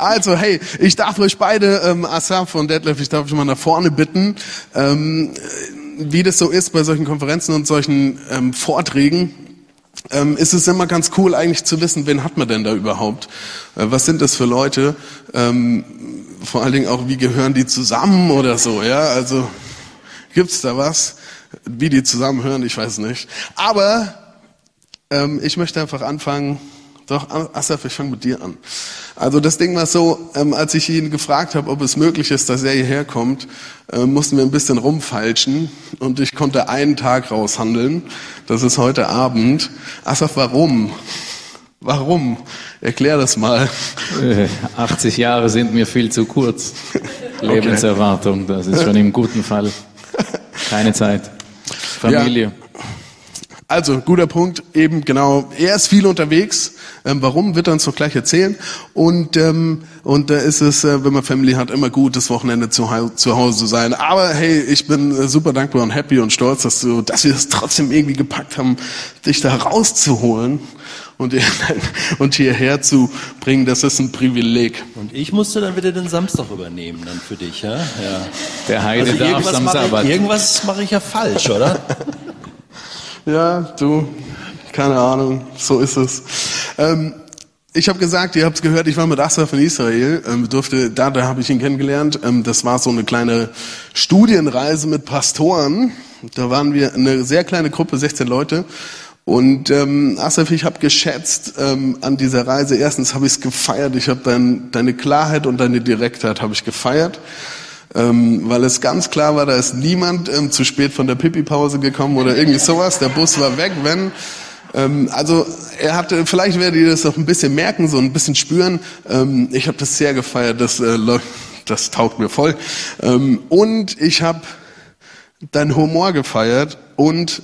Also, hey, ich darf euch beide, ähm, Asaf und Detlef, ich darf euch mal nach vorne bitten, ähm, wie das so ist bei solchen Konferenzen und solchen ähm, Vorträgen. Ähm, ist es immer ganz cool eigentlich zu wissen, wen hat man denn da überhaupt? Äh, was sind das für Leute? Ähm, vor allen Dingen auch, wie gehören die zusammen oder so, ja? Also, gibt's da was? Wie die zusammenhören, ich weiß nicht. Aber ähm, ich möchte einfach anfangen. Doch, Asaf, ich fange mit dir an. Also das Ding war so, ähm, als ich ihn gefragt habe, ob es möglich ist, dass er hierher kommt, äh, mussten wir ein bisschen rumfalschen und ich konnte einen Tag raushandeln. Das ist heute Abend. Asaf, warum? Warum? Erklär das mal. 80 äh, Jahre sind mir viel zu kurz. Lebenserwartung, das ist schon im guten Fall. Keine Zeit. Familie. Ja. Also, guter Punkt, eben genau. Er ist viel unterwegs. Ähm, warum, wird er uns doch gleich erzählen. Und, ähm, und da ist es, äh, wenn man Family hat, immer gut, das Wochenende zu, zu Hause zu sein. Aber hey, ich bin äh, super dankbar und happy und stolz, dass, du, dass wir es trotzdem irgendwie gepackt haben, dich da rauszuholen und, und hierher zu bringen. Das ist ein Privileg. Und ich musste dann wieder den Samstag übernehmen, dann für dich, ja? ja. Der Heide also darf am Sabbat. Irgendwas mache ich ja falsch, oder? Ja, du, keine Ahnung, so ist es. Ähm, ich habe gesagt, ihr habt es gehört, ich war mit Asaf in Israel, ähm, durfte, da, da habe ich ihn kennengelernt. Ähm, das war so eine kleine Studienreise mit Pastoren. Da waren wir eine sehr kleine Gruppe, 16 Leute. Und ähm, Asaf, ich habe geschätzt ähm, an dieser Reise. Erstens habe ich es gefeiert. Ich habe dein, deine Klarheit und deine Direktheit habe ich gefeiert ähm, weil es ganz klar war, da ist niemand ähm, zu spät von der Pipi-Pause gekommen oder irgendwie sowas. Der Bus war weg, wenn. Ähm, also er hatte, vielleicht werdet ihr das auch ein bisschen merken, so ein bisschen spüren. Ähm, ich habe das sehr gefeiert, das, äh, das taugt mir voll. Ähm, und ich habe deinen Humor gefeiert und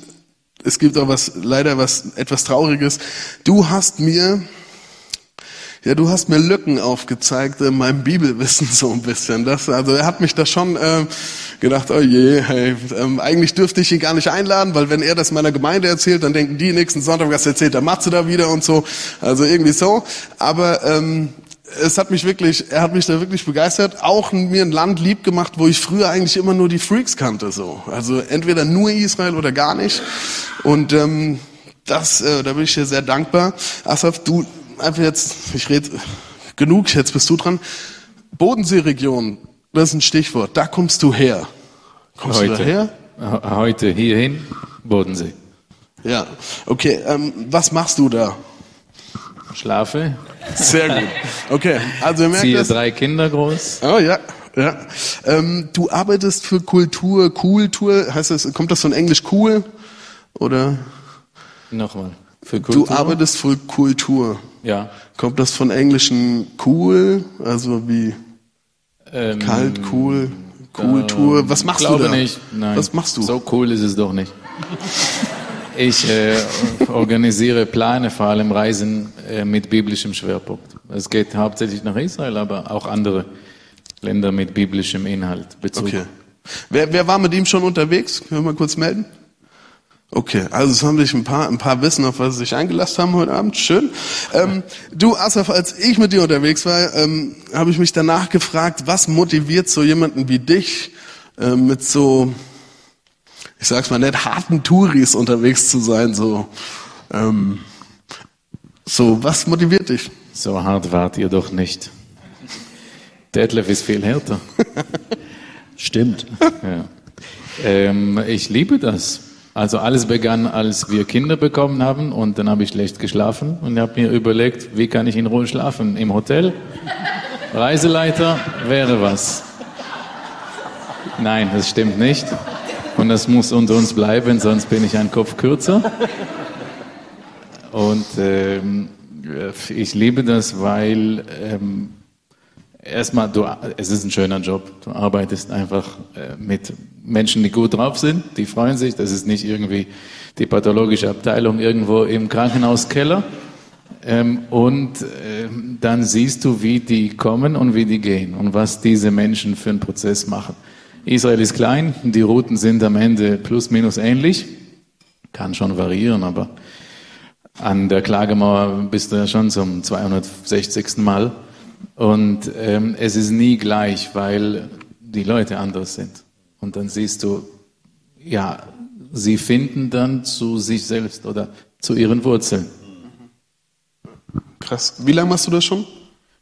es gibt auch was, leider was etwas Trauriges. Du hast mir ja, du hast mir Lücken aufgezeigt in meinem Bibelwissen so ein bisschen. Das, also er hat mich da schon äh, gedacht, oh je, hey, ähm, eigentlich dürfte ich ihn gar nicht einladen, weil wenn er das meiner Gemeinde erzählt, dann denken die nächsten Sonntag, was erzählt der Matze da wieder und so. Also irgendwie so. Aber ähm, es hat mich wirklich, er hat mich da wirklich begeistert, auch mir ein Land lieb gemacht, wo ich früher eigentlich immer nur die Freaks kannte, so. Also entweder nur Israel oder gar nicht. Und ähm, das, äh, da bin ich dir sehr dankbar. Asaf, du einfach jetzt, ich rede genug, jetzt bist du dran. Bodenseeregion, das ist ein Stichwort. Da kommst du her. Kommst Heute. du daher? Heute hierhin, Bodensee. Ja, okay. Ähm, was machst du da? Schlafe. Sehr gut. Okay, also ihr merkt Ziehe das. drei Kinder groß. Oh ja, ja. Ähm, du arbeitest für Kultur, Kultur, heißt das, kommt das von Englisch cool? Oder? Nochmal. Für Kultur? Du arbeitest für Kultur. Ja. Kommt das von englischen cool, also wie ähm, kalt, cool, Kultur? Ähm, Was machst glaube du da? nicht. Nein. Was machst du? So cool ist es doch nicht. Ich äh, organisiere Pläne, vor allem Reisen äh, mit biblischem Schwerpunkt. Es geht hauptsächlich nach Israel, aber auch andere Länder mit biblischem Inhalt. Bezug. Okay. Wer, wer war mit ihm schon unterwegs? Können wir mal kurz melden? Okay, also es haben sich ein paar, ein paar wissen, auf was sie sich eingelassen haben heute Abend. Schön. Ähm, du, Asaf, als ich mit dir unterwegs war, ähm, habe ich mich danach gefragt, was motiviert so jemanden wie dich äh, mit so, ich sag's mal nett, harten Touris unterwegs zu sein. So, ähm, so, was motiviert dich? So hart wart ihr doch nicht. Detlef ist viel härter. Stimmt. Ja. Ähm, ich liebe das. Also alles begann, als wir Kinder bekommen haben und dann habe ich schlecht geschlafen und habe mir überlegt, wie kann ich in Ruhe schlafen? Im Hotel? Reiseleiter wäre was. Nein, das stimmt nicht. Und das muss unter uns bleiben, sonst bin ich ein Kopf kürzer. Und ähm, ich liebe das, weil ähm, erstmal, du, es ist ein schöner Job. Du arbeitest einfach äh, mit Menschen, die gut drauf sind, die freuen sich. Das ist nicht irgendwie die pathologische Abteilung irgendwo im Krankenhauskeller. Ähm, und äh, dann siehst du, wie die kommen und wie die gehen und was diese Menschen für einen Prozess machen. Israel ist klein, die Routen sind am Ende plus minus ähnlich. Kann schon variieren, aber an der Klagemauer bist du ja schon zum 260. Mal Und ähm, es ist nie gleich, weil die Leute anders sind. Und dann siehst du, ja, sie finden dann zu sich selbst oder zu ihren Wurzeln. Krass. Wie lange machst du das schon?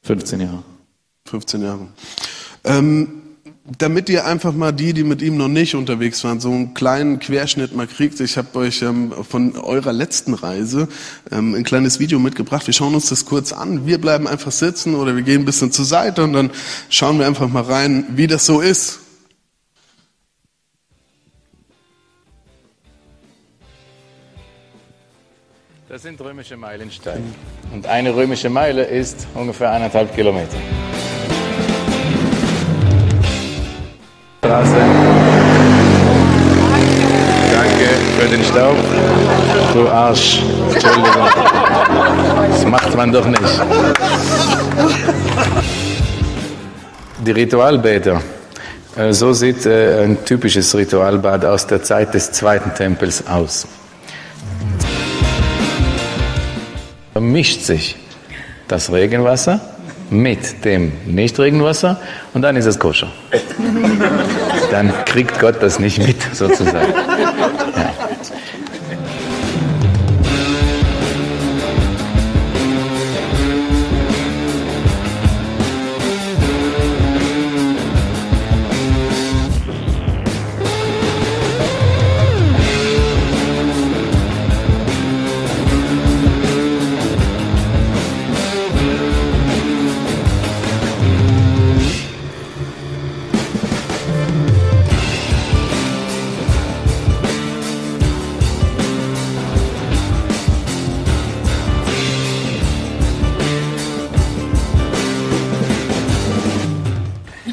15 Jahre. 15 Jahre. Ähm, damit ihr einfach mal die, die mit ihm noch nicht unterwegs waren, so einen kleinen Querschnitt mal kriegt. Ich habe euch ähm, von eurer letzten Reise ähm, ein kleines Video mitgebracht. Wir schauen uns das kurz an. Wir bleiben einfach sitzen oder wir gehen ein bisschen zur Seite und dann schauen wir einfach mal rein, wie das so ist. Das sind römische Meilensteine. Und eine römische Meile ist ungefähr eineinhalb Kilometer. Straße. Danke für den Staub. Du Arsch. Entschuldigung. Das macht man doch nicht. Die Ritualbäder. Äh, So sieht äh, ein typisches Ritualbad aus der Zeit des zweiten Tempels aus. Vermischt sich das Regenwasser mit dem Nichtregenwasser und dann ist es koscher. Dann kriegt Gott das nicht mit, sozusagen.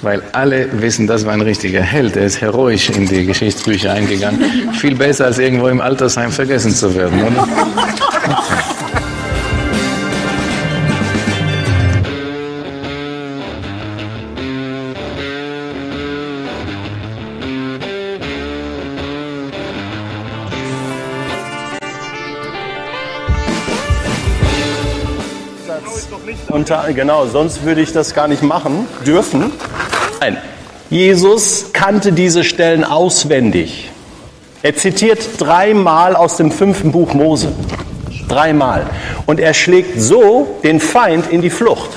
Weil alle wissen, das war ein richtiger Held. Er ist heroisch in die Geschichtsbücher eingegangen. Viel besser als irgendwo im Altersheim vergessen zu werden, oder? Genau, sonst würde ich das gar nicht machen dürfen. Nein, Jesus kannte diese Stellen auswendig. Er zitiert dreimal aus dem fünften Buch Mose. Dreimal. Und er schlägt so den Feind in die Flucht.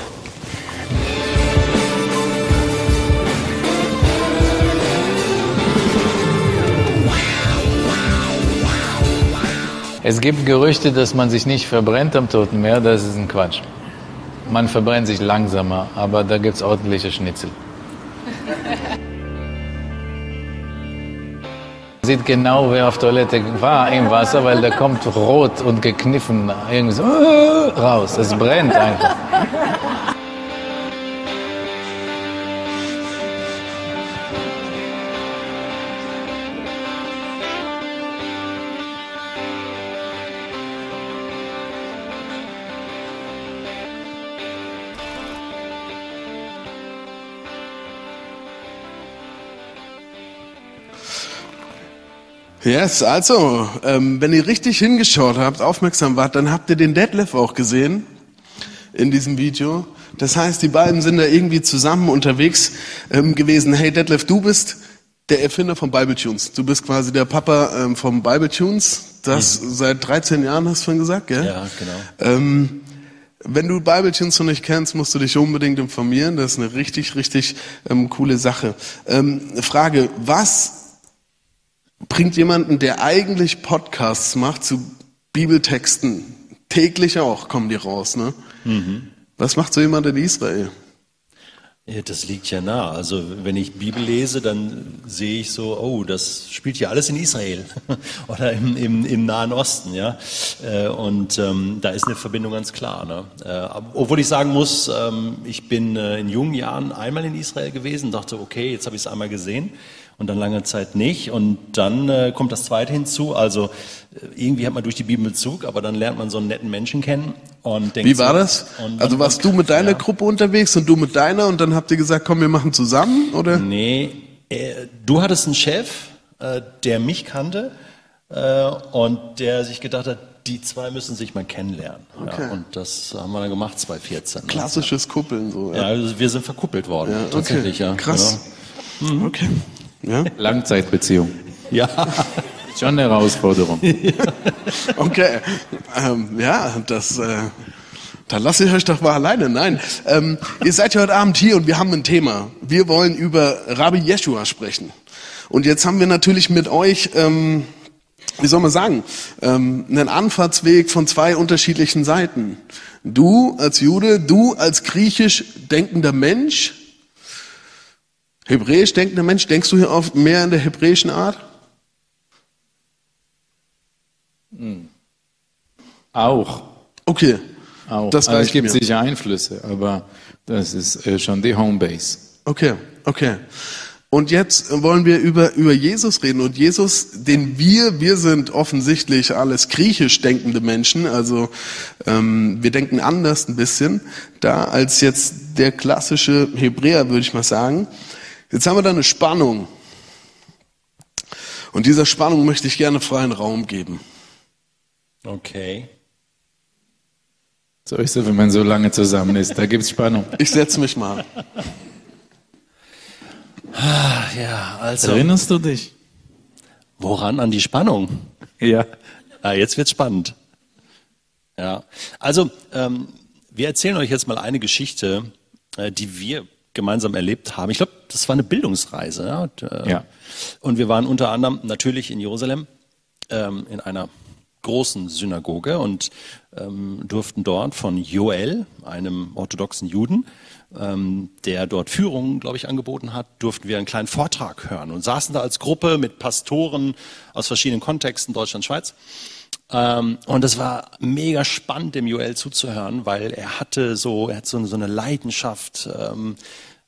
Es gibt Gerüchte, dass man sich nicht verbrennt am Toten Meer. Das ist ein Quatsch. Man verbrennt sich langsamer, aber da gibt es ordentliche Schnitzel. Sieht genau, wer auf Toilette war im Wasser, weil der kommt rot und gekniffen irgendwie so äh, raus. Es brennt einfach. Yes, also, ähm, wenn ihr richtig hingeschaut habt, aufmerksam wart, dann habt ihr den Detlef auch gesehen in diesem Video. Das heißt, die beiden sind da irgendwie zusammen unterwegs ähm, gewesen. Hey Detlef, du bist der Erfinder von Bible Tunes. Du bist quasi der Papa ähm, vom Bible Tunes. Das seit 13 Jahren hast du schon gesagt, gell? Ja, genau. Ähm, wenn du Bible Tunes noch nicht kennst, musst du dich unbedingt informieren. Das ist eine richtig, richtig ähm, coole Sache. Ähm, Frage, was bringt jemanden, der eigentlich Podcasts macht, zu Bibeltexten? Täglich auch kommen die raus, ne? Was macht so jemand in Israel? Das liegt ja nah. Also wenn ich Bibel lese, dann sehe ich so, oh, das spielt ja alles in Israel oder im, im, im Nahen Osten, ja. Äh, Und ähm, da ist eine Verbindung ganz klar. Ne? Äh, obwohl ich sagen muss, ähm, ich bin äh, in jungen Jahren einmal in Israel gewesen, dachte, okay, jetzt habe ich es einmal gesehen und dann lange Zeit nicht. Und dann äh, kommt das Zweite hinzu. Also äh, irgendwie hat man durch die Bibel Bezug, aber dann lernt man so einen netten Menschen kennen und denkt Wie war das? Also warst du mit deiner ja. Gruppe unterwegs und du mit deiner und dann habt ihr gesagt, komm, wir machen zusammen, oder? Nee, äh, du hattest einen Chef, äh, der mich kannte äh, und der sich gedacht hat, Die zwei müssen sich mal kennenlernen. Okay. Ja, und das haben wir dann gemacht, 2014. ne? Klassisches Kuppeln so. Ja, also wir sind verkuppelt worden. Ja, okay. Tatsächlich, ja. Krass. Okay. Ja, Langzeitbeziehung. Ja. Schon eine Herausforderung. okay. Ähm, ja, das. Äh, da lasse ich euch doch mal alleine. Nein, ähm, ihr seid ja heute Abend hier und wir haben ein Thema. Wir wollen über Rabbi Yeshua sprechen. Und jetzt haben wir natürlich mit euch, ähm, wie soll man sagen, ähm, einen Anfahrtsweg von zwei unterschiedlichen Seiten. Du als Jude, du als griechisch denkender Mensch, hebräisch denkender Mensch, denkst du hier auf mehr in der hebräischen Art? Auch. Okay. Auch. Das also es gibt mir. sicher Einflüsse, aber das ist äh, schon die Homebase. Okay, okay. Und jetzt wollen wir über, über Jesus reden. Und Jesus, den wir, wir sind offensichtlich alles griechisch denkende Menschen, also ähm, wir denken anders ein bisschen da als jetzt der klassische Hebräer, würde ich mal sagen. Jetzt haben wir da eine Spannung. Und dieser Spannung möchte ich gerne freien Raum geben. Okay. So ist es, wenn man so lange zusammen ist. Da gibt es Spannung. Ich setze mich mal. Ja, also. Erinnerst du dich? Woran? An die Spannung? Ja. Ah, jetzt wird's spannend. Ja, also ähm, wir erzählen euch jetzt mal eine Geschichte, äh, die wir gemeinsam erlebt haben. Ich glaube, das war eine Bildungsreise. Ja? Und, äh, Ja. und wir waren unter anderem natürlich in Jerusalem ähm, in einer großen Synagoge und ähm, durften dort von Joel, einem orthodoxen Juden, ähm, der dort Führungen, glaube ich, angeboten hat, durften wir einen kleinen Vortrag hören und saßen da als Gruppe mit Pastoren aus verschiedenen Kontexten, Deutschland, Schweiz. Ähm, und es war mega spannend, dem Joel zuzuhören, weil er hatte so, er hat so, eine Leidenschaft ähm,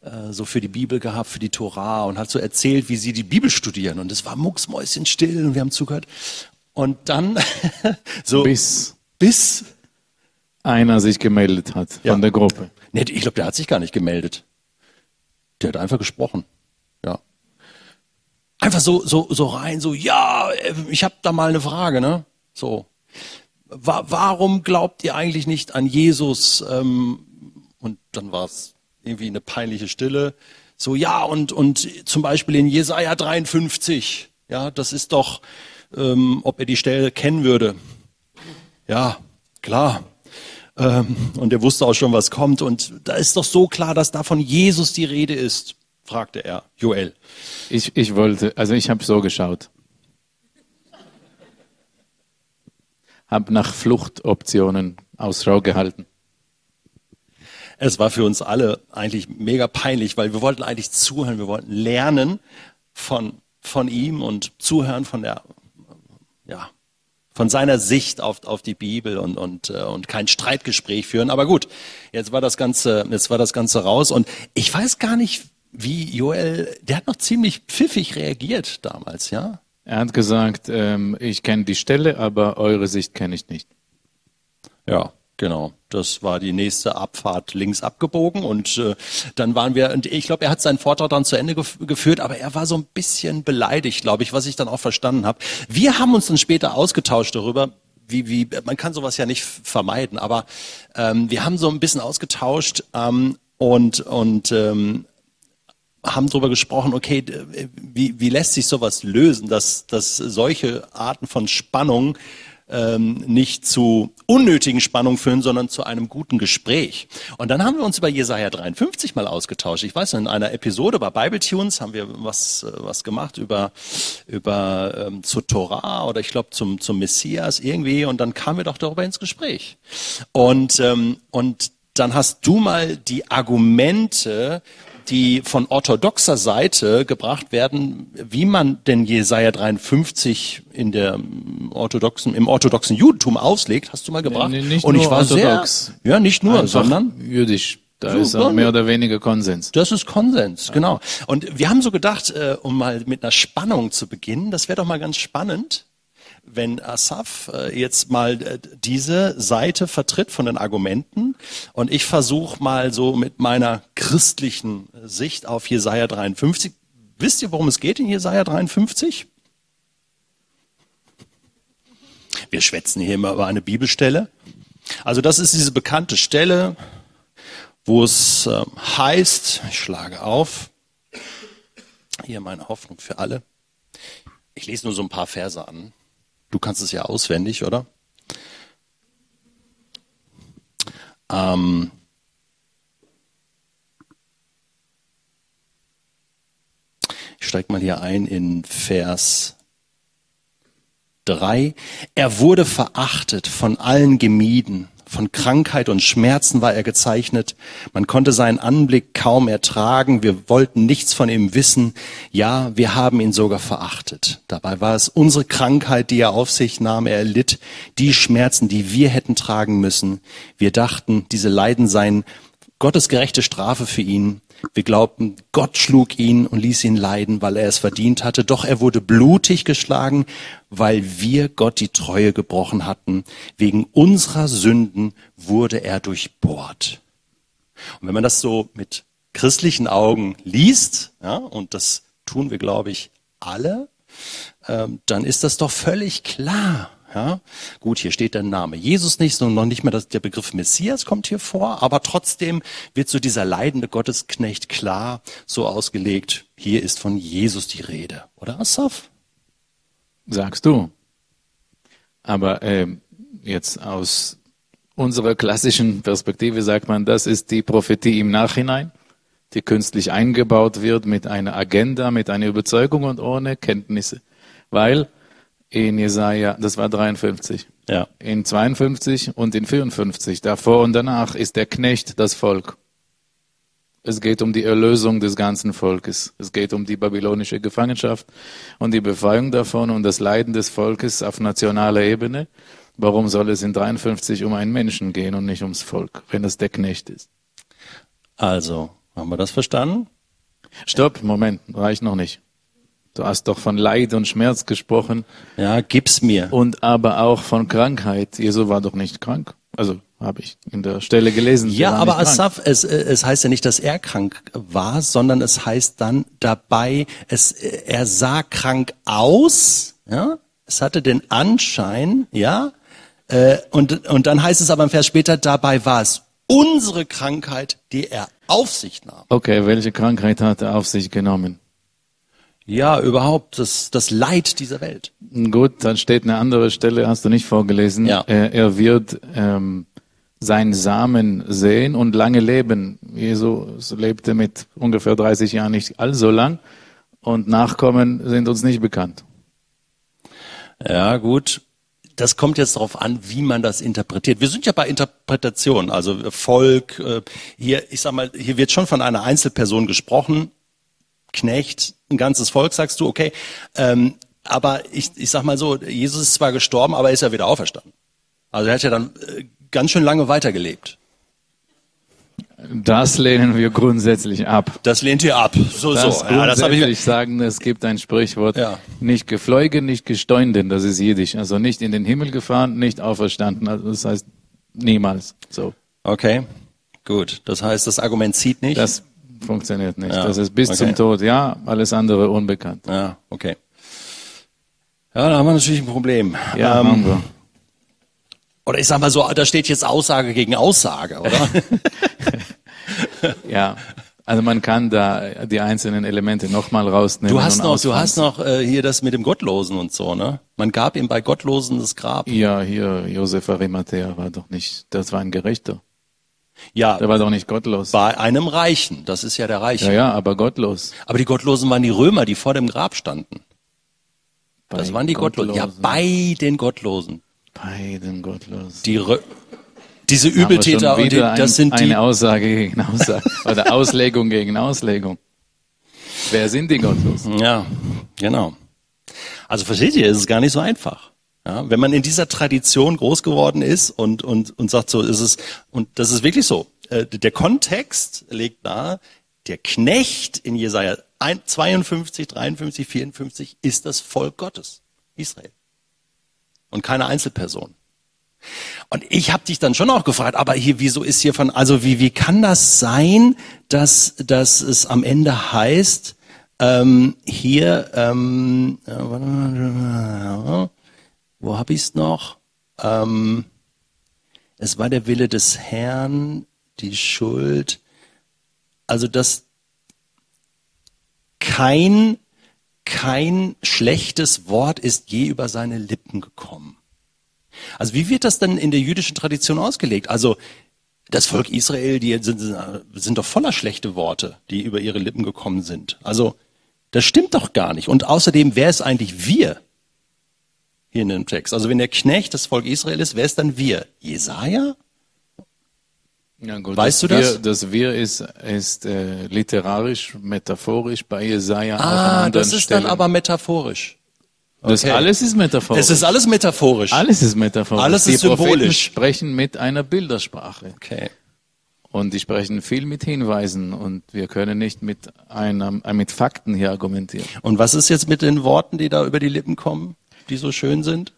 äh, so für die Bibel gehabt, für die Tora und hat so erzählt, wie sie die Bibel studieren. Und es war mucksmäuschenstill und wir haben zugehört. Und dann so Bis bis einer sich gemeldet hat Ja. von der Gruppe. Nee, ich glaube, der hat sich gar nicht gemeldet. Der hat einfach gesprochen. Ja. Einfach so, so, so rein, so, ja, äh, ich habe da mal eine Frage, ne? So. Wa warum glaubt ihr eigentlich nicht an Jesus? Ähm, und dann war es irgendwie eine peinliche Stille. So, ja, und, und zum Beispiel in Jesaja 53, ja, das ist doch, ähm, ob er die Stelle kennen würde. Ja, klar. Ähm, und er wusste auch schon, was kommt. Und da ist doch so klar, dass da von Jesus die Rede ist, fragte er, Joel. Ich, ich wollte, also ich habe so geschaut. Hab nach Fluchtoptionen Ausschau gehalten. Es war für uns alle eigentlich mega peinlich, weil wir wollten eigentlich zuhören, wir wollten lernen von, von ihm und zuhören von der, ja, von seiner Sicht auf, auf die Bibel und, und, äh, und kein Streitgespräch führen. Aber gut, jetzt war das Ganze, jetzt war das Ganze raus und ich weiß gar nicht, wie Joel, der hat noch ziemlich pfiffig reagiert damals, ja? Er hat gesagt, ähm, ich kenne die Stelle, aber eure Sicht kenne ich nicht. Ja, genau. Das war die nächste Abfahrt links abgebogen und äh, dann waren wir, und ich glaube, er hat seinen Vortrag dann zu Ende gef geführt, aber er war so ein bisschen beleidigt, glaube ich, was ich dann auch verstanden habe. Wir haben uns dann später ausgetauscht darüber, wie, wie, man kann sowas ja nicht vermeiden, aber ähm, wir haben so ein bisschen ausgetauscht ähm, und, und ähm, haben darüber gesprochen, okay, d- wie, wie lässt sich sowas lösen, dass, dass solche Arten von Spannung ähm, nicht zu unnötigen Spannungen führen, sondern zu einem guten Gespräch. Und dann haben wir uns über Jesaja 53 mal ausgetauscht. Ich weiß, in einer Episode bei Bible Tunes haben wir was, äh, was gemacht über, über ähm, zur Torah oder ich glaube zum, zum Messias irgendwie und dann kamen wir doch darüber ins Gespräch. Und, ähm, und dann hast du mal die Argumente die von orthodoxer Seite gebracht werden, wie man denn Jesaja 53 in der ähm, orthodoxen, im orthodoxen Judentum auslegt, hast du mal gebracht. Nee, nee, nicht Und ich war orthodox. sehr, ja, nicht nur, Einfach sondern jüdisch. Da So, ist auch mehr ja. oder weniger Konsens. das ist Konsens, genau. Und wir haben so gedacht, äh, um mal mit einer Spannung zu beginnen, das wäre doch mal ganz spannend, wenn Asaf äh, jetzt mal äh, diese Seite vertritt von den Argumenten und ich versuche mal so mit meiner christlichen Sicht auf Jesaja 53. Wisst ihr, worum es geht in Jesaja 53? Wir schwätzen hier immer über eine Bibelstelle. Also das ist diese bekannte Stelle, wo es äh, heißt, ich schlage auf, hier meine Hoffnung für alle. Ich lese nur so ein paar Verse an. Du kannst es ja auswendig, oder? Ähm, ich steige mal hier ein in Vers 3. Er wurde verachtet, von allen gemieden. Von Krankheit und Schmerzen war er gezeichnet. Man konnte seinen Anblick kaum ertragen. Wir wollten nichts von ihm wissen. Ja, wir haben ihn sogar verachtet. Dabei war es unsere Krankheit, die er auf sich nahm. Er erlitt die Schmerzen, die wir hätten tragen müssen. Wir dachten, diese Leiden seien Gottes gerechte Strafe für ihn. Wir glaubten, Gott schlug ihn und ließ ihn leiden, weil er es verdient hatte. Doch er wurde blutig geschlagen, weil wir Gott die Treue gebrochen hatten. Wegen unserer Sünden wurde er durchbohrt. Und wenn man das so mit christlichen Augen liest, ja, und das tun wir, glaube ich, alle, ähm, dann ist das doch völlig klar. Ja, gut, hier steht der Name Jesus nicht, sondern noch nicht mehr das, der Begriff Messias kommt hier vor, aber trotzdem wird so dieser leidende Gottesknecht klar so ausgelegt, hier ist von Jesus die Rede, oder Asaf? Sagst du. Aber äh, jetzt aus unserer klassischen Perspektive sagt man, das ist die Prophetie im Nachhinein, die künstlich eingebaut wird mit einer Agenda, mit einer Überzeugung und ohne Kenntnisse. Weil in Jesaja, das war 53. Ja. In 52 und in 54, davor und danach ist der Knecht das Volk. Es geht um die Erlösung des ganzen Volkes. Es geht um die babylonische Gefangenschaft und die Befreiung davon und das Leiden des Volkes auf nationaler Ebene. Warum soll es in 53 um einen Menschen gehen und nicht ums Volk, wenn es der Knecht ist? Also, haben wir das verstanden? Stopp, Moment, reicht noch nicht. Du hast doch von Leid und Schmerz gesprochen. Ja, gib's mir. Und aber auch von Krankheit. Jesu war doch nicht krank. Also habe ich in der Stelle gelesen. Ja, aber Asaf, es, äh, es heißt ja nicht, dass er krank war, sondern es heißt dann dabei, es, äh, er sah krank aus, ja, es hatte den Anschein, ja, äh, und, und dann heißt es aber im Vers später, dabei war es unsere Krankheit, die er auf sich nahm. Okay, welche Krankheit hat er auf sich genommen? Ja, überhaupt das, das Leid dieser Welt. Gut, dann steht eine andere Stelle, hast du nicht vorgelesen. Ja. Er, er wird ähm, seinen Samen sehen und lange leben. Jesus lebte mit ungefähr 30 Jahren nicht allso lang und Nachkommen sind uns nicht bekannt. Ja, gut. Das kommt jetzt darauf an, wie man das interpretiert. Wir sind ja bei Interpretation, also Volk. Äh, hier, ich sag mal, hier wird schon von einer Einzelperson gesprochen. Knecht, ein ganzes Volk, sagst du, okay. Ähm, aber ich, ich sag mal so, Jesus ist zwar gestorben, aber er ist ja wieder auferstanden. Also er hat ja dann äh, ganz schön lange weitergelebt. Das lehnen wir grundsätzlich ab. Das lehnt ihr ab. So, Das so. Ja, das habe ich. sagen, es gibt ein Sprichwort, Ja. nicht geflogen, nicht gesteunden, das ist jiddisch. Also nicht in den Himmel gefahren, nicht auferstanden. Also das heißt niemals. So, Okay, gut. Das heißt, das Argument zieht nicht. das funktioniert nicht. Ja, Das ist bis okay. zum Tod, ja, alles andere unbekannt. ja, okay. Ja, da haben wir natürlich ein Problem. Ja, Ähm, haben wir. Oder ich sag mal so, da steht jetzt Aussage gegen Aussage, oder? Ja, also man kann da die einzelnen Elemente nochmal rausnehmen. Du hast noch, du hast noch äh, hier das mit dem Gottlosen und so, ne? Man gab ihm bei Gottlosen das Grab. Ja, hier, Josef Arimathea war doch nicht, das war ein Gerechter. Ja, Der war doch nicht gottlos. bei einem Reichen. Das ist ja der Reiche. Ja, ja, aber gottlos. Aber die Gottlosen waren die Römer, die vor dem Grab standen. Das Bei waren die Gottlosen. Ja, Gottlosen. bei den Gottlosen. Bei den Gottlosen. Die Rö diese Übeltäter, und die, wieder ein, das sind die. eine Aussage gegen Aussage oder Auslegung gegen Auslegung. Wer sind die Gottlosen? Ja, genau. Also versteht ihr, es ist gar nicht so einfach. Ja, wenn man in dieser Tradition groß geworden ist und, und, und sagt, so ist es, und das ist wirklich so. Äh, Der Kontext legt nahe, der Knecht in Jesaja 1 52, 53, 54 ist das Volk Gottes, Israel. Und keine Einzelperson. Und ich habe dich dann schon auch gefragt, aber hier, wieso ist hier von, also wie, wie kann das sein, dass, dass es am Ende heißt, ähm, hier, ähm, wo hab ich's noch? Ähm, es war der Wille des Herrn, die Schuld. Also dass kein, kein schlechtes Wort ist je über seine Lippen gekommen. Also wie wird das denn in der jüdischen Tradition ausgelegt? Also das Volk Israel, die sind, sind doch voller schlechte Worte, die über ihre Lippen gekommen sind. Also das stimmt doch gar nicht. Und außerdem, wer ist eigentlich wir in dem Text? Also wenn der Knecht das Volk Israel ist, wer ist dann wir? Jesaja? Ja, gut, Weißt das du das? Wir, das Wir ist, ist äh, literarisch, metaphorisch bei Jesaja Ah, das ist Stellen. dann aber metaphorisch. das okay. alles ist metaphorisch. Es ist alles metaphorisch. alles ist metaphorisch. Alles die ist Propheten symbolisch. sprechen mit einer Bildersprache. Okay. Und die sprechen viel mit Hinweisen und wir können nicht mit einem, äh, mit Fakten hier argumentieren. Und was ist jetzt mit den Worten, die da über die Lippen kommen, die so schön sind?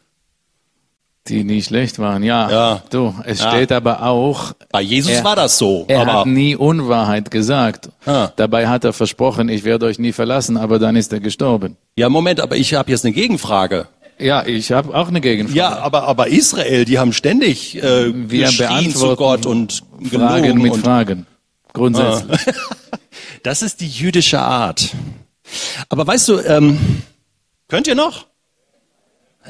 Die nicht schlecht waren. Ja, Ja. du, es Ja. steht aber auch, Bei Jesus Er- war das so. er aber hat nie Unwahrheit gesagt. Ah. Dabei hat er versprochen, ich werde euch nie verlassen, aber dann ist er gestorben. ja, Moment, aber ich habe jetzt eine Gegenfrage. Ja, ich habe auch eine Gegenfrage. Ja, aber, aber Israel, die haben ständig äh, wir zu Gott und Fragen mit und Fragen. Grundsätzlich. Das ist die jüdische Art. Aber weißt du, ähm, könnt ihr noch?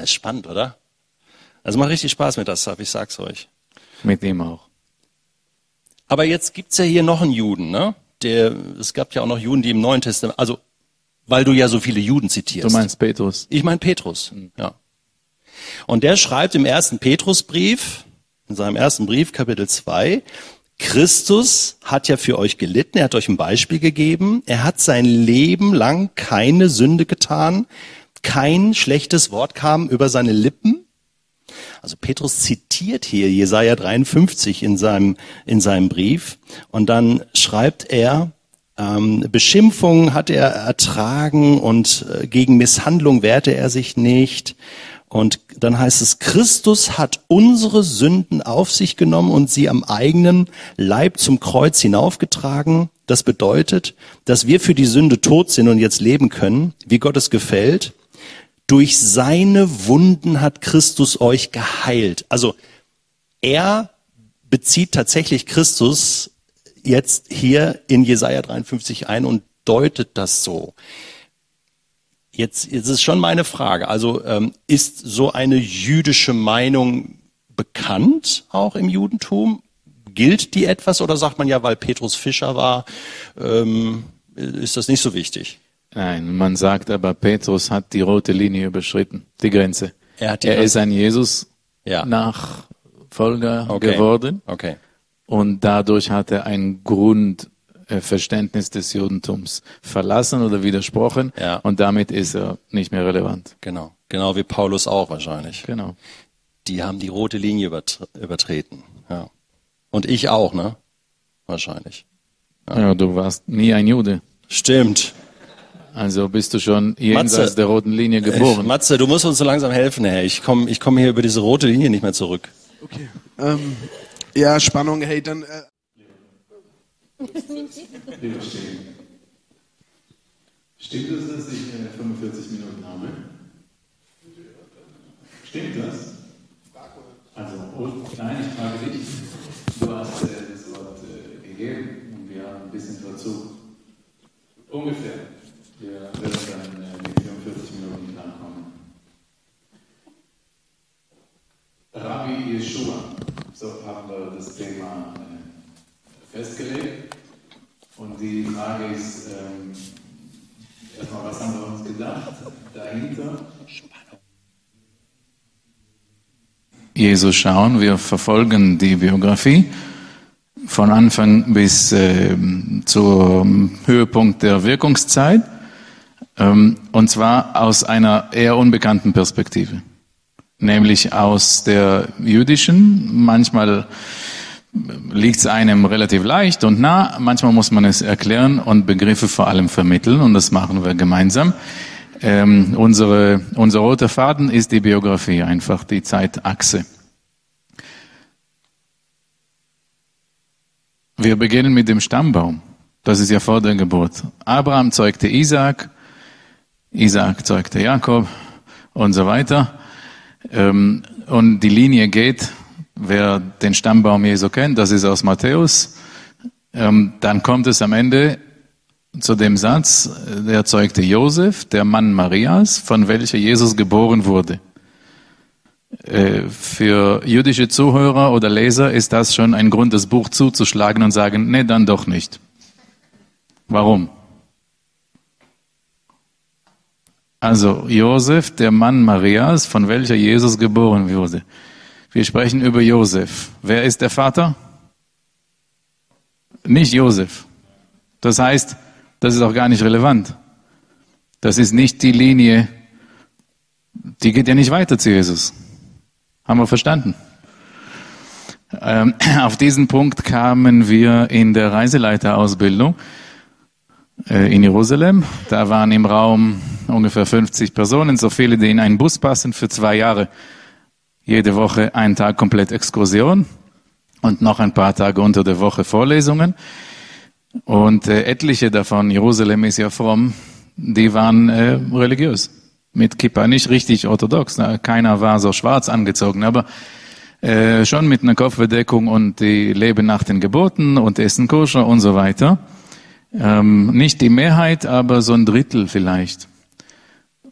Das ist spannend, oder? Also macht richtig Spaß mit das, ich sag's euch. Mit ihm auch. Aber jetzt gibt's ja hier noch einen Juden, ne? Der, es gab ja auch noch Juden, die im Neuen Testament, also weil du ja so viele Juden zitierst. Du meinst Petrus. Ich meine Petrus, ja. Und der schreibt im ersten Petrusbrief, in seinem ersten Brief, Kapitel 2, Christus hat ja für euch gelitten, er hat euch ein Beispiel gegeben, er hat sein Leben lang keine Sünde getan, kein schlechtes Wort kam über seine Lippen. Also Petrus zitiert hier Jesaja 53 in seinem, in seinem Brief und dann schreibt er, ähm, Beschimpfungen hat er ertragen und äh, gegen Misshandlung wehrte er sich nicht. Und dann heißt es, Christus hat unsere Sünden auf sich genommen und sie am eigenen Leib zum Kreuz hinaufgetragen. Das bedeutet, dass wir für die Sünde tot sind und jetzt leben können, wie Gott es gefällt. Durch seine Wunden hat Christus euch geheilt. Also er bezieht tatsächlich Christus jetzt hier in Jesaja 53 ein und deutet das so. Jetzt, jetzt ist schon meine Frage. Also ähm, ist so eine jüdische Meinung bekannt auch im Judentum? Gilt die etwas oder sagt man ja, weil Petrus Fischer war, ähm, ist das nicht so wichtig? Nein, man sagt aber, Petrus hat die rote Linie überschritten, die Grenze. Er die er Grenze- ist ein Jesus Ja. Nachfolger Okay. geworden Okay. und dadurch hat er ein Grundverständnis des Judentums verlassen oder widersprochen Ja. und damit ist er nicht mehr relevant. Genau. Genau wie Paulus auch wahrscheinlich. Genau. Die haben die rote Linie übert- übertreten. Ja. Und ich auch, ne? Wahrscheinlich. Ja, du warst nie ein Jude. Stimmt. Also bist du schon jenseits Matze. der roten Linie Ich, geboren. Matze, du musst uns so langsam helfen, Herr. Ich komme ich komm hier über diese rote Linie nicht mehr zurück. Okay. Ähm, ja, Spannung, hey, dann. Äh, Stimmt es, dass ich 45 Minuten habe? Stimmt das? Also, und, nein, ich frage dich. Du hast äh, das Wort äh, gegeben und wir haben ein bisschen Verzug. Ungefähr. Wir werden dann äh, mit 45 Minuten ankommen. Rabbi Yeshua, so haben wir das Thema äh, festgelegt. Und die Frage ist, ähm, erstmal, was haben wir uns gedacht dahinter? Jesus schauen, wir verfolgen die Biografie von Anfang bis äh, zum Höhepunkt der Wirkungszeit, und zwar aus einer eher unbekannten Perspektive, nämlich aus der jüdischen, manchmal liegt es einem relativ leicht und nah. Manchmal muss man es erklären und Begriffe vor allem vermitteln und das machen wir gemeinsam. Ähm, unsere, unser roter Faden ist die Biografie, einfach die Zeitachse. Wir beginnen mit dem Stammbaum. Das ist ja vor der Geburt. Abraham zeugte Isaac, Isaac zeugte Jakob und so weiter. Ähm, und die Linie geht, wer den Stammbaum Jesu kennt, das ist aus Matthäus, ähm, dann kommt es am Ende zu dem Satz, der zeugte Josef, der Mann Marias, von welcher Jesus geboren wurde. Äh, für jüdische Zuhörer oder Leser ist das schon ein Grund, das Buch zuzuschlagen und sagen, nee, dann doch nicht. Warum? Also Josef, der Mann Marias, von welcher Jesus geboren wurde. Wir sprechen über Josef. Wer ist der Vater? Nicht Josef. Das heißt, das ist auch gar nicht relevant. Das ist nicht die Linie, die geht ja nicht weiter zu Jesus. Haben wir verstanden? Ähm, auf diesen Punkt kamen wir in der Reiseleiterausbildung in Jerusalem. Da waren im Raum ungefähr 50 Personen, so viele, die in einen Bus passen für zwei Jahre. Jede Woche einen Tag komplett Exkursion und noch ein paar Tage unter der Woche Vorlesungen. Und äh, etliche davon, Jerusalem ist ja fromm, die waren äh, religiös. Mit Kippa, nicht richtig orthodox. Na, keiner war so schwarz angezogen, aber äh, schon mit einer Kopfbedeckung und die leben nach den Geboten und essen koscher und so weiter. Ähm, nicht die Mehrheit, aber so ein Drittel vielleicht.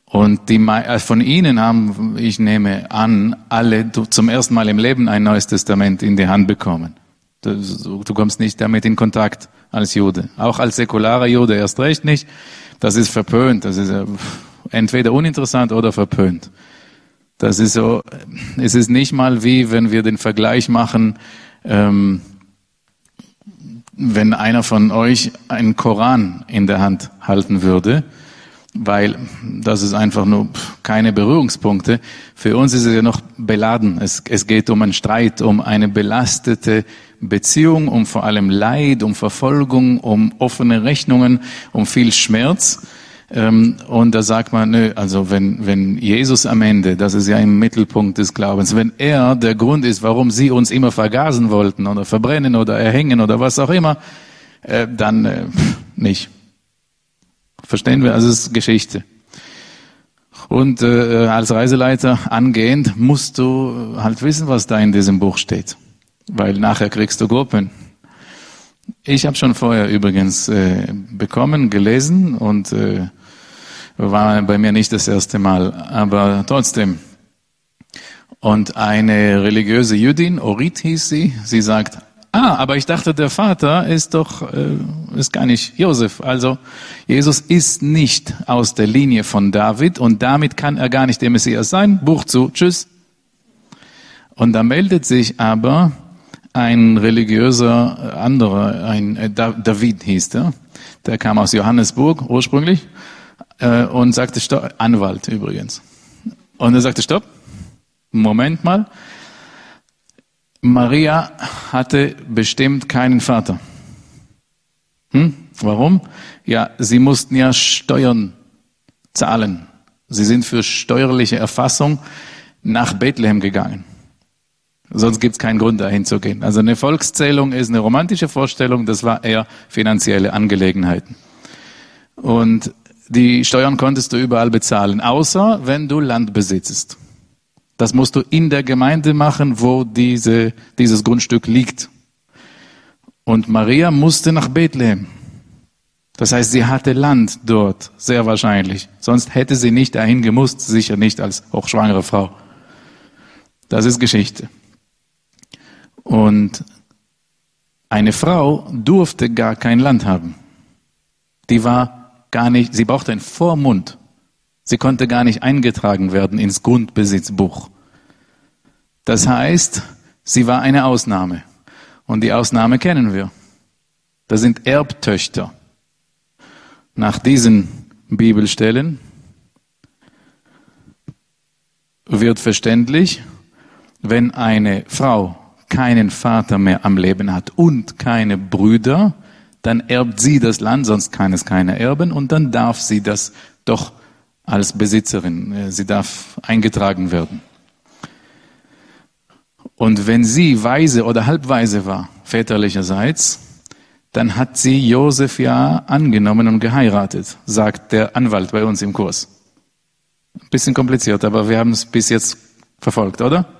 Und die, äh, von ihnen haben, ich nehme an, alle zum ersten Mal im Leben ein neues Testament in die Hand bekommen. Du, du kommst nicht damit in Kontakt als Jude. Auch als säkularer Jude erst recht nicht. Das ist verpönt. Das ist äh, entweder uninteressant oder verpönt. Das ist so, es ist nicht mal wie, wenn wir den Vergleich machen, ähm, wenn einer von euch einen Koran in der Hand halten würde, weil das ist einfach nur keine Berührungspunkte. Für uns ist es ja noch beladen. Es, es geht um einen Streit, um eine belastete Beziehung, um vor allem Leid, um Verfolgung, um offene Rechnungen, um viel Schmerz. Ähm, und da sagt man, nö, also wenn, wenn Jesus am Ende, das ist ja im Mittelpunkt des Glaubens, wenn er der Grund ist, warum sie uns immer vergasen wollten oder verbrennen oder erhängen oder was auch immer, äh, dann äh, nicht. Verstehen wir? Also es ist Geschichte. Und äh, als Reiseleiter angehend musst du halt wissen, was da in diesem Buch steht, weil nachher kriegst du Gruppen. Ich habe schon vorher übrigens äh, bekommen, gelesen und äh, war bei mir nicht das erste Mal, aber trotzdem. Und eine religiöse Jüdin, Orit hieß sie, sie sagt, ah, aber ich dachte, der Vater ist doch, äh, ist gar nicht Josef. Also Jesus ist nicht aus der Linie von David und damit kann er gar nicht der Messias sein. Buch zu, tschüss. Und da meldet sich aber ein religiöser anderer, ein äh, David hieß der, der kam aus Johannesburg ursprünglich äh, und sagte, stopp, Anwalt übrigens. Und er sagte, stopp, Moment mal, Maria hatte bestimmt keinen Vater. Hm? Warum? Ja, sie mussten ja Steuern zahlen. Sie sind für steuerliche Erfassung nach Bethlehem gegangen. Sonst gibt es keinen Grund, dahin zu gehen. Also eine Volkszählung ist eine romantische Vorstellung, das war eher finanzielle Angelegenheiten. Und die Steuern konntest du überall bezahlen, außer wenn du Land besitzt. Das musst du in der Gemeinde machen, wo diese, dieses Grundstück liegt. Und Maria musste nach Bethlehem. Das heißt, sie hatte Land dort, sehr wahrscheinlich. Sonst hätte sie nicht dahin gemusst, sicher nicht als hochschwangere Frau. Das ist Geschichte. Und eine Frau durfte gar kein Land haben. Die war gar nicht, sie brauchte einen Vormund. Sie konnte gar nicht eingetragen werden ins Grundbesitzbuch. Das heißt, sie war eine Ausnahme. Und die Ausnahme kennen wir. Das sind Erbtöchter. Nach diesen Bibelstellen wird verständlich, wenn eine Frau keinen Vater mehr am Leben hat und keine Brüder, dann erbt sie das Land, sonst kann es keiner erben und dann darf sie das doch als Besitzerin, äh, sie darf eingetragen werden. Und wenn sie weise oder halbweise war, väterlicherseits, dann hat sie Josef ja angenommen und geheiratet, sagt der Anwalt bei uns im Kurs. Ein bisschen kompliziert, aber wir haben es bis jetzt Verfolgt, oder?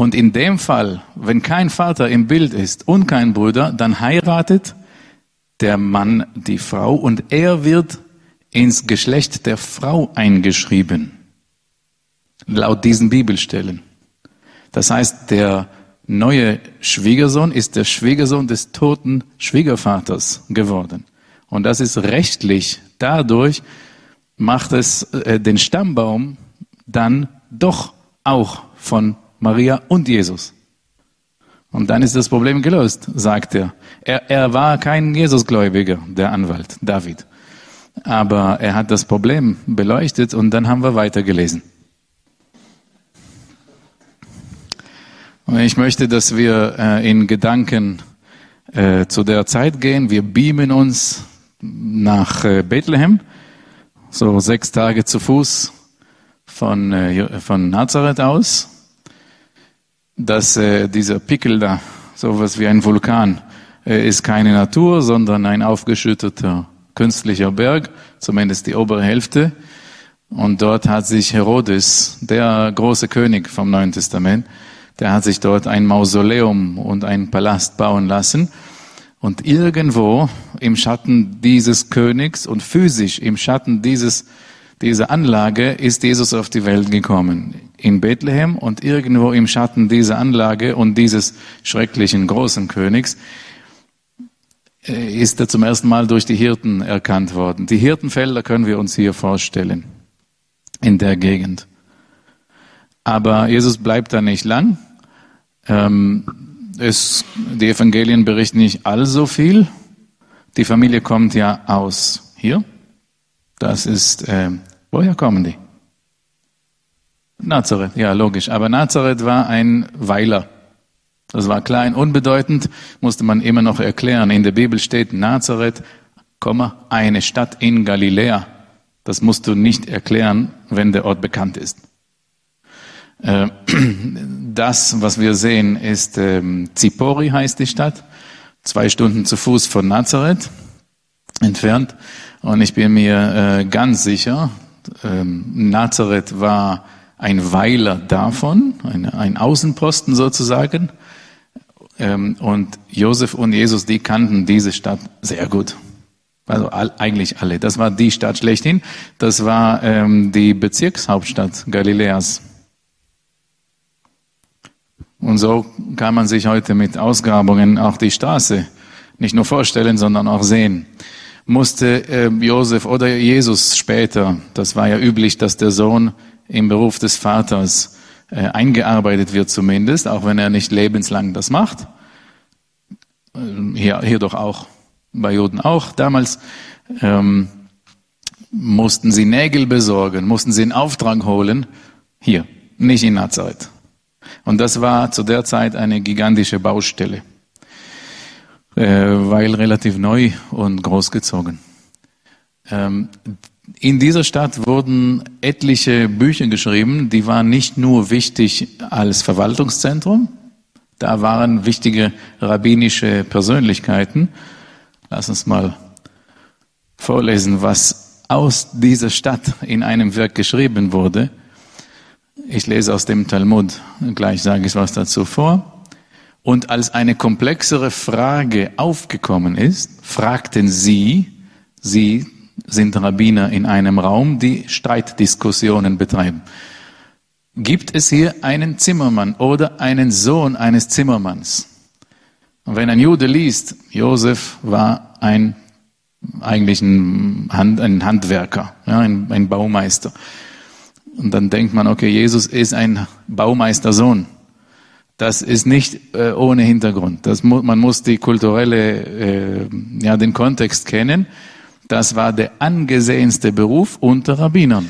Und in dem Fall, wenn kein Vater im Bild ist und kein Bruder, dann heiratet der Mann die Frau und er wird ins Geschlecht der Frau eingeschrieben. Laut diesen Bibelstellen. Das heißt, der neue Schwiegersohn ist der Schwiegersohn des toten Schwiegervaters geworden. Und das ist rechtlich. Dadurch macht es äh, den Stammbaum dann doch auch von Maria und Jesus. Und dann ist das Problem gelöst, sagt er. Er, er war kein Jesusgläubiger, der Anwalt, David. Aber er hat das Problem beleuchtet und dann haben wir weitergelesen. Und ich möchte, dass wir äh, in Gedanken äh, zu der Zeit gehen. Wir beamen uns nach äh, Bethlehem, so sechs Tage zu Fuß von, äh, von Nazareth aus dass äh, dieser Pickel da, sowas wie ein Vulkan, äh, ist keine Natur, sondern ein aufgeschütteter künstlicher Berg, zumindest die obere Hälfte. Und dort hat sich Herodes, der große König vom Neuen Testament, der hat sich dort ein Mausoleum und einen Palast bauen lassen. Und irgendwo im Schatten dieses Königs und physisch im Schatten dieses dieser Anlage ist Jesus auf die Welt gekommen. In Bethlehem und irgendwo im Schatten dieser Anlage und dieses schrecklichen großen Königs äh, ist er zum ersten Mal durch die Hirten erkannt worden. Die Hirtenfelder können wir uns hier vorstellen, in der Gegend. Aber Jesus bleibt da nicht lang. Ähm, es, die Evangelien berichten nicht allso viel. Die Familie kommt ja aus hier. Das ist äh, Woher kommen die? Nazareth, ja, logisch. Aber Nazareth war ein Weiler. Das war klein, unbedeutend, musste man immer noch erklären. In der Bibel steht Nazareth, eine Stadt in Galiläa. Das musst du nicht erklären, wenn der Ort bekannt ist. Äh, das, was wir sehen, ist ähm, Zipori heißt die Stadt, zwei Stunden zu Fuß von Nazareth entfernt. Und ich bin mir äh, ganz sicher, ähm, Nazareth war ein Weiler davon, ein, ein Außenposten sozusagen. Ähm, und Josef und Jesus, die kannten diese Stadt sehr gut. Also all, eigentlich alle. Das war die Stadt schlechthin. Das war ähm, die Bezirkshauptstadt Galiläas. Und so kann man sich heute mit Ausgrabungen auch die Straße nicht nur vorstellen, sondern auch sehen musste äh, Josef oder Jesus später, das war ja üblich, dass der Sohn im Beruf des Vaters äh, eingearbeitet wird zumindest, auch wenn er nicht lebenslang das macht. Ähm, hier, hier doch auch, bei Juden auch damals. Ähm, mussten sie Nägel besorgen, mussten sie einen Auftrag holen, hier, nicht in Nazareth. Und das war zu der Zeit eine gigantische Baustelle. Äh, weil relativ neu und großgezogen. Ähm, in dieser Stadt wurden etliche Bücher geschrieben, die waren nicht nur wichtig als Verwaltungszentrum, da waren wichtige rabbinische Persönlichkeiten. Lass uns mal vorlesen, was aus dieser Stadt in einem Werk geschrieben wurde. Ich lese aus dem Talmud, gleich sage ich was dazu vor. Und als eine komplexere Frage aufgekommen ist, fragten sie, sie sind Rabbiner in einem Raum, die Streitdiskussionen betreiben. Gibt es hier einen Zimmermann oder einen Sohn eines Zimmermanns? Und wenn ein Jude liest, Josef war ein eigentlich ein, Hand, ein Handwerker, ja, ein, ein Baumeister. Und dann denkt man, okay, Jesus ist ein Baumeistersohn. Das ist nicht äh, ohne Hintergrund. Das mu man muss die kulturelle, äh, ja, den Kontext kennen. Das war der angesehenste Beruf unter Rabbinern.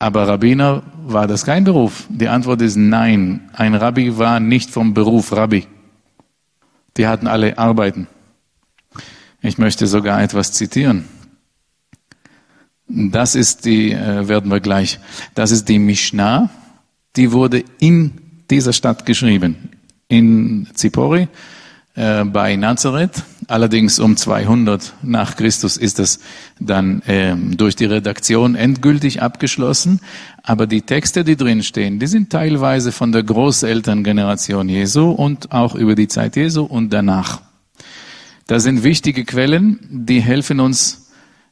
Aber Rabbiner war das kein Beruf? Die Antwort ist nein. Ein Rabbi war nicht vom Beruf Rabbi. Die hatten alle Arbeiten. Ich möchte sogar etwas zitieren. Das ist die, äh, werden wir gleich, das ist die Mishnah, die wurde in dieser Stadt geschrieben, in Zipori, äh, bei Nazareth. Allerdings um 200 nach Christus ist das dann ähm, durch die Redaktion endgültig abgeschlossen. Aber die Texte, die drin stehen, die sind teilweise von der Großelterngeneration Jesu und auch über die Zeit Jesu und danach. Das sind wichtige Quellen, die helfen uns,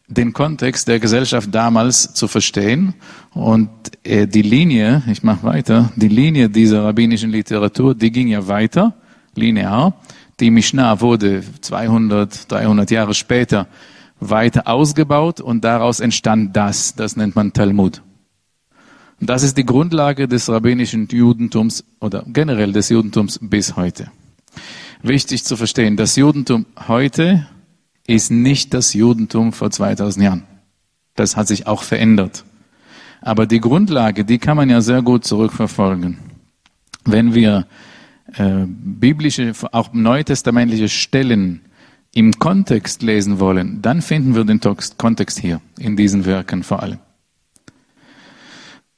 den Kontext der Gesellschaft damals zu verstehen. Und äh, die Linie, ich mache weiter, die Linie dieser rabbinischen Literatur, die ging ja weiter, linear. Die Mishnah wurde 200, 300 Jahre später weiter ausgebaut und daraus entstand das. Das nennt man Talmud. Und das ist die Grundlage des rabbinischen Judentums oder generell des Judentums bis heute. Wichtig zu verstehen, das Judentum heute ist nicht das Judentum vor 2000 Jahren. Das hat sich auch verändert. Aber die Grundlage, die kann man ja sehr gut zurückverfolgen. Wenn wir äh, biblische, auch neutestamentliche Stellen im Kontext lesen wollen, dann finden wir den Kontext hier, in diesen Werken vor allem.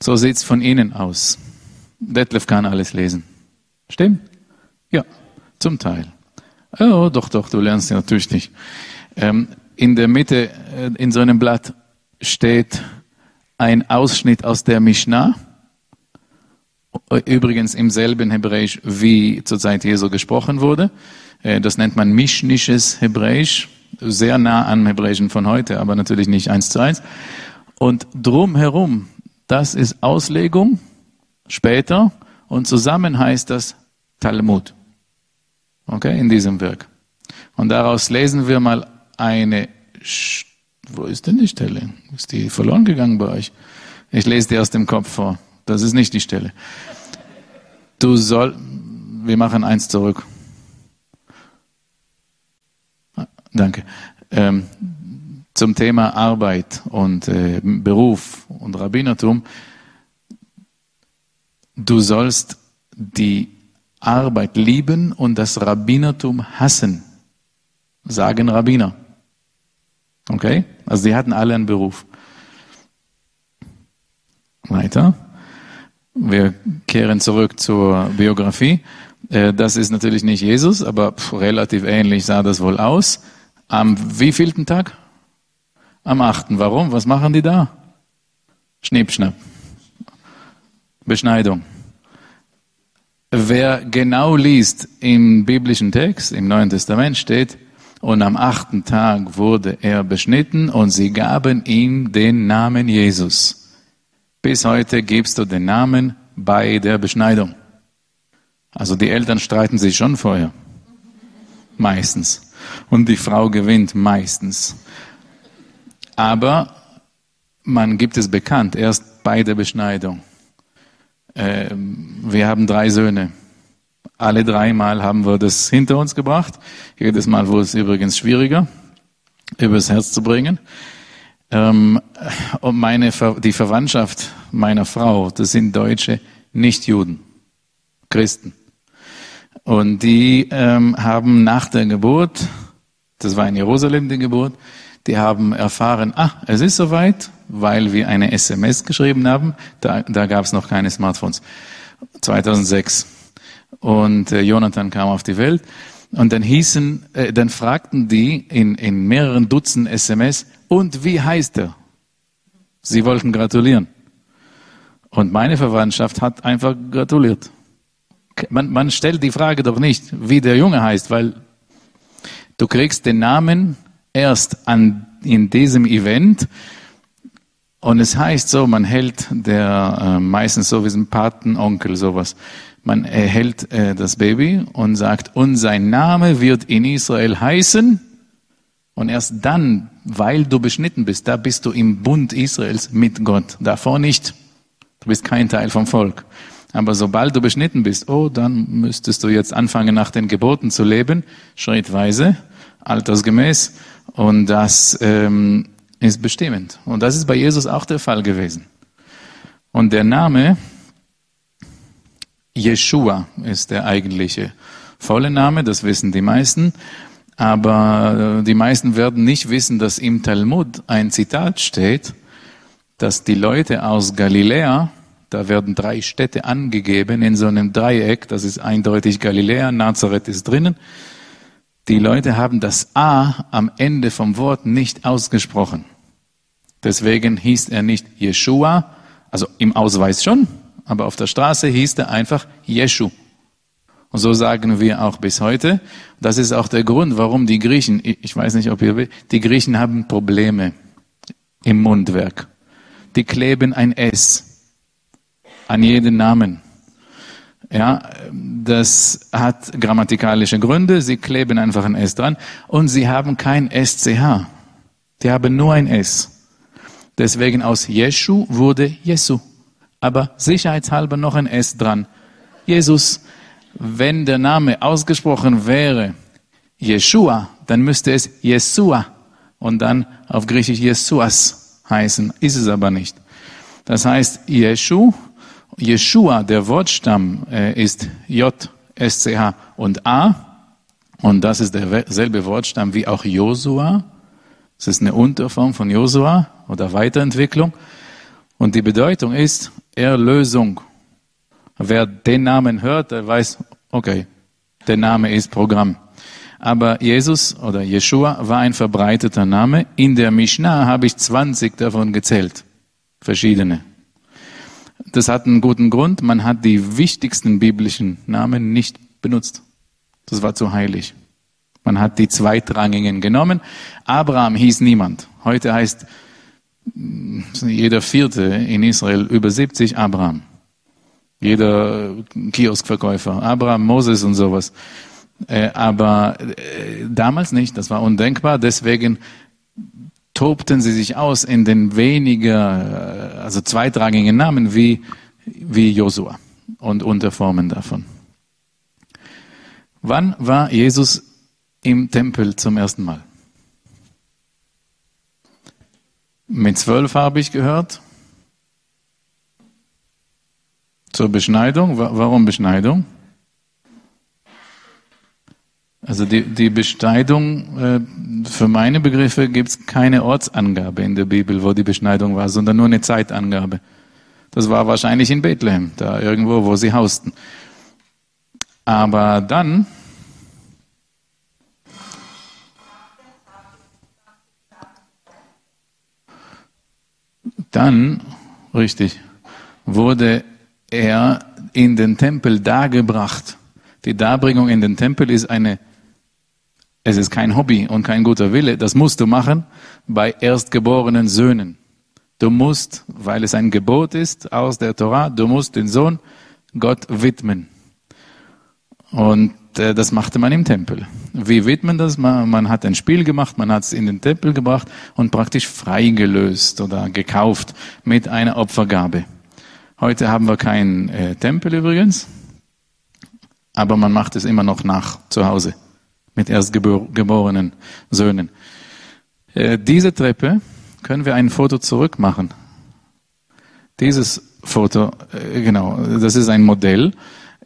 So sieht's von Ihnen aus. Detlef kann alles lesen. Stimmt? Ja, zum Teil. Oh, doch, doch, du lernst ja natürlich nicht. Ähm, in der Mitte, äh, in so einem Blatt steht ein Ausschnitt aus der Mishnah Übrigens im selben Hebräisch, wie zur Zeit Jesu gesprochen wurde. Äh, das nennt man mischnisches Hebräisch, sehr nah am Hebräischen von heute, aber natürlich nicht eins zu eins. Und drumherum, das ist Auslegung später und zusammen heißt das Talmud. Okay, in diesem Werk. Und daraus lesen wir mal eine, wo ist denn die Stelle? Ist die verloren gegangen bei euch? Ich lese die aus dem Kopf vor. Das ist nicht die Stelle. Du soll, wir machen eins zurück. Ah, danke. Ähm, zum Thema Arbeit und äh, Beruf und Rabbinertum. Du sollst die Arbeit lieben und das Rabbinertum hassen, sagen Rabbiner. Okay? Also sie hatten alle einen Beruf. Weiter. Wir kehren zurück zur Biografie. Äh, das ist natürlich nicht Jesus, aber relativ ähnlich sah das wohl aus. Am wievielten Tag? Am achten. Warum? Was machen die da? Schnippschnapp. Beschneidung. Wer genau liest im biblischen Text, im Neuen Testament steht, und am achten Tag wurde er beschnitten und sie gaben ihm den Namen Jesus. Bis heute gibst du den Namen bei der Beschneidung. Also die Eltern streiten sich schon vorher. Meistens. Und die Frau gewinnt meistens. Aber man gibt es bekannt, erst bei der Beschneidung. Ähm, wir haben drei Söhne. Alle dreimal haben wir das hinter uns gebracht. Jedes Mal wurde es übrigens schwieriger, übers Herz zu bringen. Ähm, und meine, die Verwandtschaft meiner Frau, das sind Deutsche, nicht Juden, Christen. Und die ähm, haben nach der Geburt, das war in Jerusalem die Geburt, die haben erfahren, ah, es ist soweit, weil wir eine SMS geschrieben haben. Da, da gab es noch keine Smartphones. 2006. Und äh, Jonathan kam auf die Welt. Und dann hießen, äh, dann fragten die in, in mehreren Dutzend SMS, und wie heißt er? Sie wollten gratulieren. Und meine Verwandtschaft hat einfach gratuliert. Man, man stellt die Frage doch nicht, wie der Junge heißt, weil du kriegst den Namen erst an, in diesem Event. Und es heißt so, man hält der, äh, meistens so wie ein Patenonkel sowas, man erhält äh, das Baby und sagt, und sein Name wird in Israel heißen. Und erst dann, weil du beschnitten bist, da bist du im Bund Israels mit Gott. Davor nicht. Du bist kein Teil vom Volk. Aber sobald du beschnitten bist, oh, dann müsstest du jetzt anfangen, nach den Geboten zu leben, schrittweise, altersgemäß. Und das ähm, ist bestimmend. Und das ist bei Jesus auch der Fall gewesen. Und der Name Jeshua ist der eigentliche volle Name, das wissen die meisten. Aber äh, die meisten werden nicht wissen, dass im Talmud ein Zitat steht, dass die Leute aus Galiläa, da werden drei Städte angegeben in so einem Dreieck, das ist eindeutig Galiläa, Nazareth ist drinnen, Die Leute haben das A am Ende vom Wort nicht ausgesprochen. Deswegen hieß er nicht Jeshua, also im Ausweis schon, aber auf der Straße hieß er einfach Jeschu. Und so sagen wir auch bis heute. Das ist auch der Grund, warum die Griechen, ich weiß nicht, ob ihr wisst, die Griechen haben Probleme im Mundwerk. Die kleben ein S an jeden Namen. Ja, das hat grammatikalische Gründe. Sie kleben einfach ein S dran und sie haben kein SCH. Die haben nur ein S. Deswegen aus Jeschu wurde Jesu. Aber sicherheitshalber noch ein S dran. Jesus. Wenn der Name ausgesprochen wäre Jeshua, dann müsste es Jesua und dann auf Griechisch Jesuas heißen. Ist es aber nicht. Das heißt, Jeschu Jeshua, der Wortstamm, äh, ist J, S, C, H und A. Und das ist derselbe Wortstamm wie auch Josua. Das ist eine Unterform von Josua oder Weiterentwicklung. Und die Bedeutung ist Erlösung. Wer den Namen hört, der weiß, okay, der Name ist Programm. Aber Jesus oder Jeshua war ein verbreiteter Name. In der Mishnah habe ich 20 davon gezählt. Verschiedene. Das hat einen guten Grund. Man hat die wichtigsten biblischen Namen nicht benutzt. Das war zu heilig. Man hat die zweitrangigen genommen. Abraham hieß niemand. Heute heißt jeder Vierte in Israel über 70 Abraham. Jeder Kioskverkäufer. Abraham, Moses und sowas. Äh, aber äh, damals nicht. Das war undenkbar. Deswegen tobten sie sich aus in den weniger, also zweitrangigen Namen wie, wie Josua und Unterformen davon. Wann war Jesus im Tempel zum ersten Mal? Mit zwölf habe ich gehört. Zur Beschneidung. Warum Beschneidung? Also die, die Beschneidung, äh, für meine Begriffe gibt es keine Ortsangabe in der Bibel, wo die Beschneidung war, sondern nur eine Zeitangabe. Das war wahrscheinlich in Bethlehem, da irgendwo, wo sie hausten. Aber dann dann, richtig, wurde er in den Tempel dargebracht. Die Darbringung in den Tempel ist eine es ist kein Hobby und kein guter Wille. Das musst du machen bei erstgeborenen Söhnen. Du musst, weil es ein Gebot ist aus der Torah, du musst den Sohn Gott widmen. Und äh, das machte man im Tempel. Wie widmen das? Man, man hat ein Spiel gemacht, man hat es in den Tempel gebracht und praktisch freigelöst oder gekauft mit einer Opfergabe. Heute haben wir keinen äh, Tempel übrigens, aber man macht es immer noch nach zu Hause mit erstgeborenen Söhnen. Äh, diese Treppe können wir ein Foto zurück machen. Dieses Foto, äh, genau, das ist ein Modell.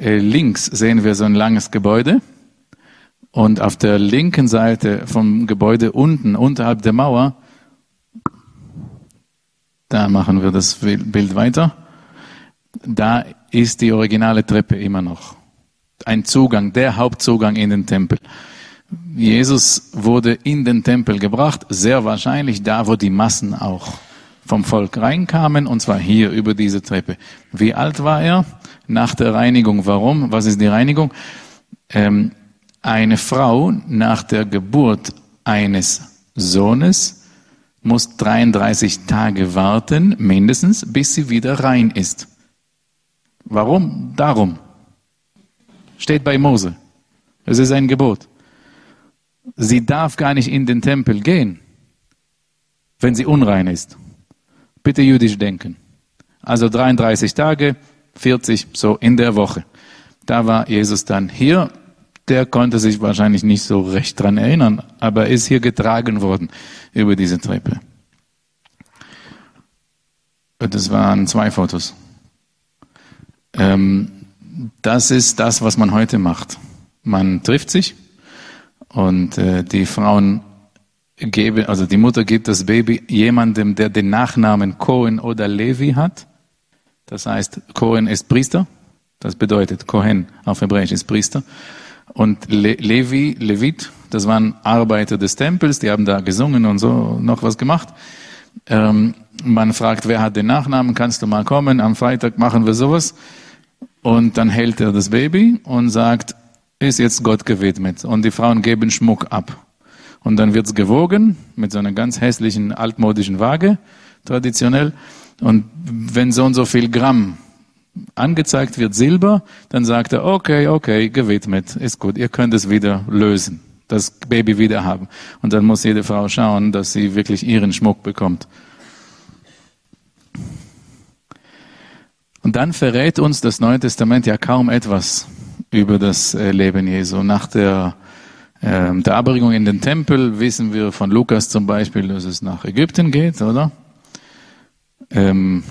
Äh, links sehen wir so ein langes Gebäude und auf der linken Seite vom Gebäude unten, unterhalb der Mauer, da machen wir das Bild weiter. Da ist die originale Treppe immer noch. Ein Zugang, der Hauptzugang in den Tempel. Jesus wurde in den Tempel gebracht, sehr wahrscheinlich da, wo die Massen auch vom Volk reinkamen, und zwar hier über diese Treppe. Wie alt war er? Nach der Reinigung. Warum? Was ist die Reinigung? Ähm, eine Frau nach der Geburt eines Sohnes muss 33 Tage warten, mindestens, bis sie wieder rein ist. Warum? Darum. Steht bei Mose. Es ist ein Gebot sie darf gar nicht in den Tempel gehen, wenn sie unrein ist. Bitte jüdisch denken. Also 33 Tage, 40 so in der Woche. Da war Jesus dann hier. Der konnte sich wahrscheinlich nicht so recht dran erinnern, aber ist hier getragen worden über diese Treppe. Das waren zwei Fotos. Ähm, das ist das, was man heute macht. Man trifft sich, und äh, die Frauen geben, also die Mutter gibt das Baby jemandem, der den Nachnamen Cohen oder Levi hat. Das heißt, Cohen ist Priester. Das bedeutet, Cohen auf Hebräisch ist Priester. Und Le Levi, Levit, das waren Arbeiter des Tempels, die haben da gesungen und so noch was gemacht. Ähm, man fragt, wer hat den Nachnamen, kannst du mal kommen, am Freitag machen wir sowas. Und dann hält er das Baby und sagt, ist jetzt Gott gewidmet. Und die Frauen geben Schmuck ab. Und dann wird's gewogen mit so einer ganz hässlichen altmodischen Waage, traditionell. Und wenn so und so viel Gramm angezeigt wird Silber, dann sagt er, okay, okay, gewidmet, ist gut, ihr könnt es wieder lösen, das Baby wieder haben. Und dann muss jede Frau schauen, dass sie wirklich ihren Schmuck bekommt. Und dann verrät uns das Neue Testament ja kaum etwas über das äh, Leben Jesu. Nach der, äh, der Abbringung in den Tempel wissen wir von Lukas zum Beispiel, dass es nach Ägypten geht, oder? Ähm,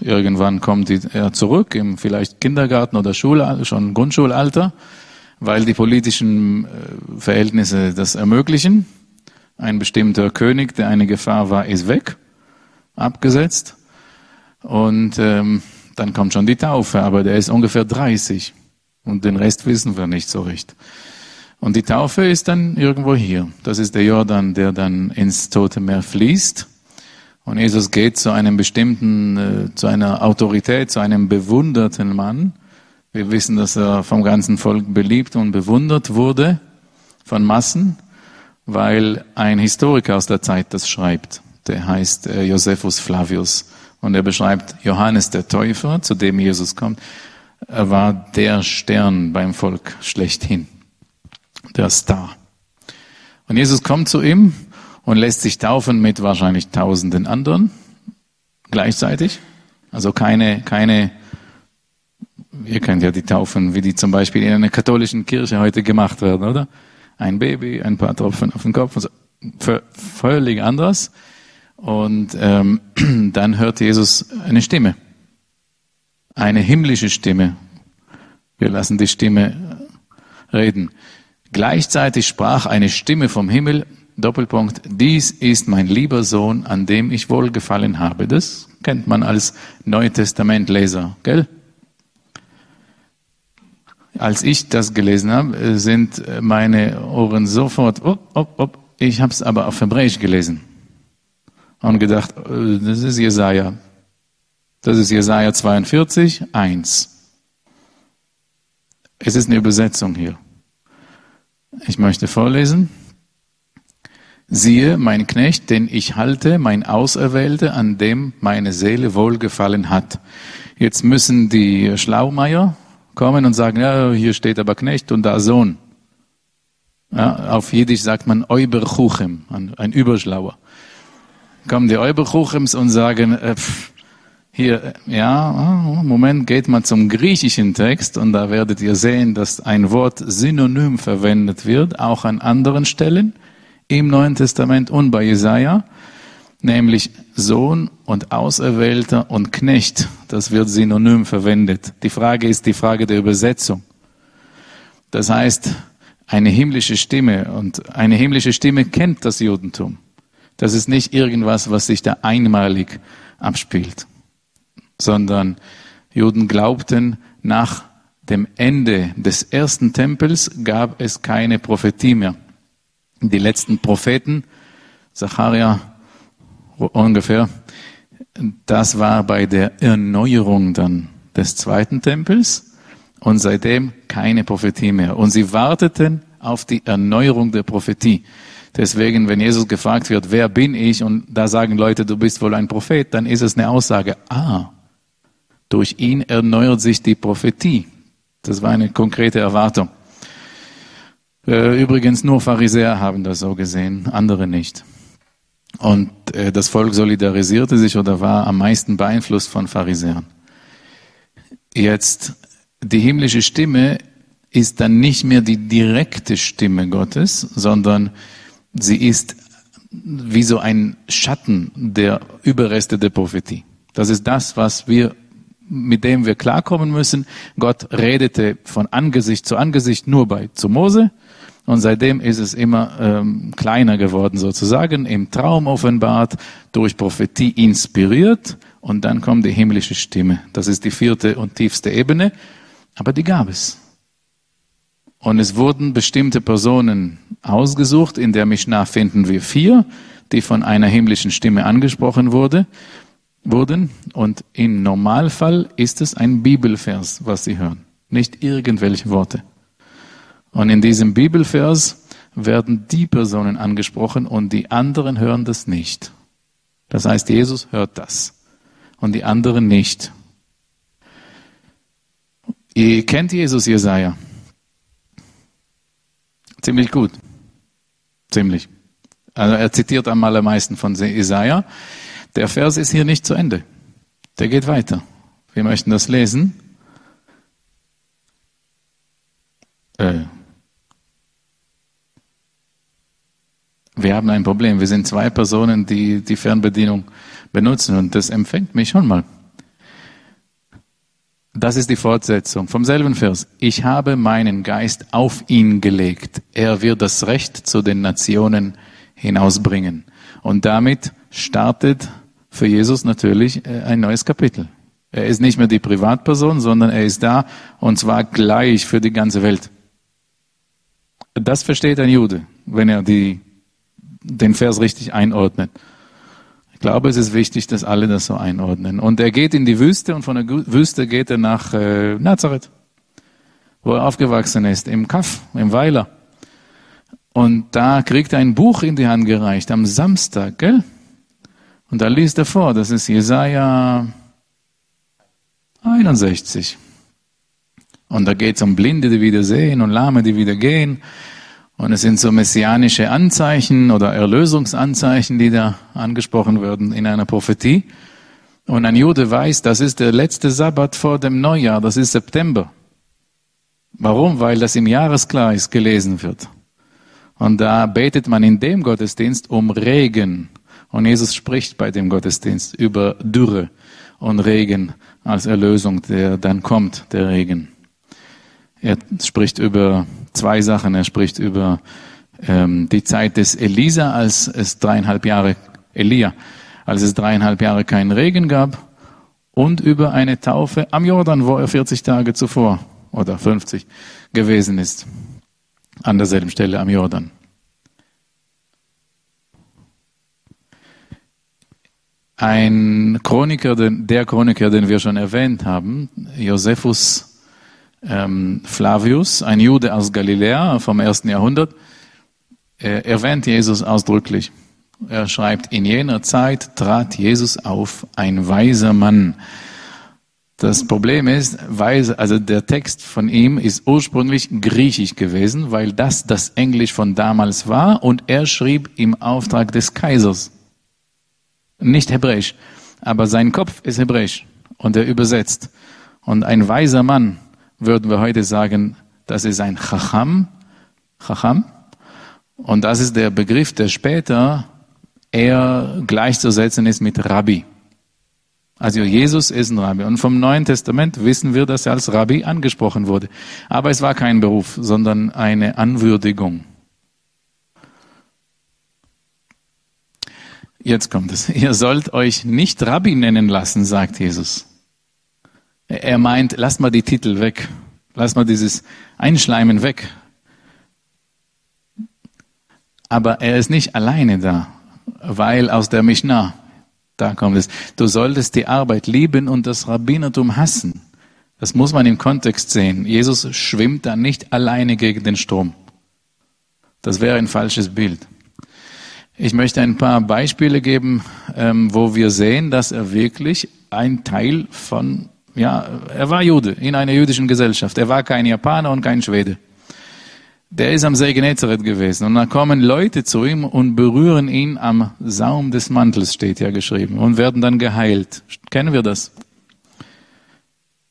irgendwann kommt er zurück, im vielleicht Kindergarten oder Schule, schon Grundschulalter, weil die politischen äh, Verhältnisse das ermöglichen. Ein bestimmter König, der eine Gefahr war, ist weg, abgesetzt. Und ähm, dann kommt schon die Taufe, aber der ist ungefähr 30 und den Rest wissen wir nicht so recht. Und die Taufe ist dann irgendwo hier. Das ist der Jordan, der dann ins Tote Meer fließt. Und Jesus geht zu einem bestimmten, äh, zu einer Autorität, zu einem bewunderten Mann. Wir wissen, dass er vom ganzen Volk beliebt und bewundert wurde von Massen, weil ein Historiker aus der Zeit das schreibt. Der heißt äh, Josephus Flavius. Und er beschreibt Johannes der Täufer, zu dem Jesus kommt. Er war der Stern beim Volk schlechthin. Der Star. Und Jesus kommt zu ihm und lässt sich taufen mit wahrscheinlich tausenden anderen gleichzeitig. Also keine, keine, ihr kennt ja die Taufen, wie die zum Beispiel in einer katholischen Kirche heute gemacht werden, oder? Ein Baby, ein paar Tropfen auf den Kopf, also völlig anders. Und ähm, dann hört Jesus eine Stimme, eine himmlische Stimme. Wir lassen die Stimme reden. Gleichzeitig sprach eine Stimme vom Himmel, Doppelpunkt, dies ist mein lieber Sohn, an dem ich wohlgefallen habe. Das kennt man als Neutestamentleser, gell? Als ich das gelesen habe, sind meine Ohren sofort, op, op, op, ich habe es aber auf Hebräisch gelesen und gedacht, äh, das ist Jesaja. Das ist Jesaja 42, 1. Es ist eine Übersetzung hier. Ich möchte vorlesen. Siehe, mein Knecht, den ich halte, mein Auserwählter, an dem meine Seele wohlgefallen hat. Jetzt müssen die Schlaumeier kommen und sagen, ja, hier steht aber Knecht und da Sohn. Ja, auf Jiddisch sagt man Euberchuchem, ein Überschlauer kommen die Euberchuchems und sagen, äh, pff, hier, ja, Moment, geht mal zum griechischen Text und da werdet ihr sehen, dass ein Wort synonym verwendet wird, auch an anderen Stellen im Neuen Testament und bei Jesaja, nämlich Sohn und Auserwählter und Knecht. Das wird synonym verwendet. Die Frage ist die Frage der Übersetzung. Das heißt, eine himmlische Stimme und eine himmlische Stimme kennt das Judentum. Das ist nicht irgendwas, was sich da einmalig abspielt, sondern Juden glaubten, nach dem Ende des ersten Tempels gab es keine Prophetie mehr. Die letzten Propheten, Zacharia ungefähr, das war bei der Erneuerung dann des zweiten Tempels und seitdem keine Prophetie mehr. Und sie warteten auf die Erneuerung der Prophetie. Deswegen, wenn Jesus gefragt wird, wer bin ich, und da sagen Leute, du bist wohl ein Prophet, dann ist es eine Aussage, ah, durch ihn erneuert sich die Prophetie. Das war eine konkrete Erwartung. Äh, übrigens, nur Pharisäer haben das so gesehen, andere nicht. Und äh, das Volk solidarisierte sich oder war am meisten beeinflusst von Pharisäern. Jetzt, die himmlische Stimme ist dann nicht mehr die direkte Stimme Gottes, sondern sie ist wie so ein Schatten der Überreste der Prophetie. Das ist das, was wir, mit dem wir klarkommen müssen. Gott redete von Angesicht zu Angesicht nur bei zu Mose. Und seitdem ist es immer ähm, kleiner geworden sozusagen, im Traum offenbart, durch Prophetie inspiriert und dann kommt die himmlische Stimme. Das ist die vierte und tiefste Ebene, aber die gab es. Und es wurden bestimmte Personen ausgesucht. In der Mishnah finden wir vier, die von einer himmlischen Stimme angesprochen wurde, wurden. Und im Normalfall ist es ein Bibelvers, was sie hören, nicht irgendwelche Worte. Und in diesem Bibelvers werden die Personen angesprochen und die anderen hören das nicht. Das heißt, Jesus hört das und die anderen nicht. Ihr kennt Jesus, Jesaja. Ziemlich gut. Ziemlich. Also er zitiert am allermeisten von Jesaja. Der Vers ist hier nicht zu Ende. Der geht weiter. Wir möchten das lesen. Äh. Wir haben ein Problem. Wir sind zwei Personen, die die Fernbedienung benutzen und das empfängt mich schon mal. Das ist die Fortsetzung vom selben Vers. Ich habe meinen Geist auf ihn gelegt. Er wird das Recht zu den Nationen hinausbringen. Und damit startet für Jesus natürlich äh, ein neues Kapitel. Er ist nicht mehr die Privatperson, sondern er ist da und zwar gleich für die ganze Welt. Das versteht ein Jude, wenn er die, den Vers richtig einordnet glaube, es ist wichtig, dass alle das so einordnen. Und er geht in die Wüste und von der Wüste geht er nach äh, Nazareth, wo er aufgewachsen ist, im Kaff, im Weiler. Und da kriegt er ein Buch in die Hand gereicht, am Samstag, gell? Und da liest er vor, das ist Jesaja 61. Und da geht es um Blinde, die wieder sehen und Lahme, die wieder gehen. Und es sind so messianische Anzeichen oder Erlösungsanzeichen, die da angesprochen werden in einer Prophetie. Und ein Jude weiß, das ist der letzte Sabbat vor dem Neujahr, das ist September. Warum? Weil das im Jahreskreis gelesen wird. Und da betet man in dem Gottesdienst um Regen. Und Jesus spricht bei dem Gottesdienst über Dürre und Regen als Erlösung, der dann kommt, der Regen. Er spricht über zwei Sachen. Er spricht über ähm, die Zeit des Elisa, als es dreieinhalb Jahre, Elia, als es dreieinhalb Jahre keinen Regen gab, und über eine Taufe am Jordan, wo er 40 Tage zuvor oder 50 gewesen ist, an derselben Stelle am Jordan. Ein Chroniker, der Chroniker, den wir schon erwähnt haben, Josephus ähm, Flavius, ein Jude aus Galiläa vom ersten Jahrhundert, er erwähnt Jesus ausdrücklich. Er schreibt, in jener Zeit trat Jesus auf, ein weiser Mann. Das Problem ist, weise, also der Text von ihm ist ursprünglich griechisch gewesen, weil das das Englisch von damals war und er schrieb im Auftrag des Kaisers. Nicht hebräisch, aber sein Kopf ist hebräisch und er übersetzt. Und ein weiser Mann, würden wir heute sagen, das ist ein Chacham. Chacham. Und das ist der Begriff, der später eher gleichzusetzen ist mit Rabbi. Also Jesus ist ein Rabbi. Und vom Neuen Testament wissen wir, dass er als Rabbi angesprochen wurde. Aber es war kein Beruf, sondern eine Anwürdigung. Jetzt kommt es. Ihr sollt euch nicht Rabbi nennen lassen, sagt Jesus. Er meint, lass mal die Titel weg. Lass mal dieses Einschleimen weg. Aber er ist nicht alleine da, weil aus der Mishnah, da kommt es, du solltest die Arbeit lieben und das Rabbinertum hassen. Das muss man im Kontext sehen. Jesus schwimmt da nicht alleine gegen den Strom. Das wäre ein falsches Bild. Ich möchte ein paar Beispiele geben, ähm, wo wir sehen, dass er wirklich ein Teil von ja, er war Jude in einer jüdischen Gesellschaft. Er war kein Japaner und kein Schwede. Der ist am See Genezareth gewesen. Und dann kommen Leute zu ihm und berühren ihn am Saum des Mantels, steht ja geschrieben, und werden dann geheilt. Kennen wir das?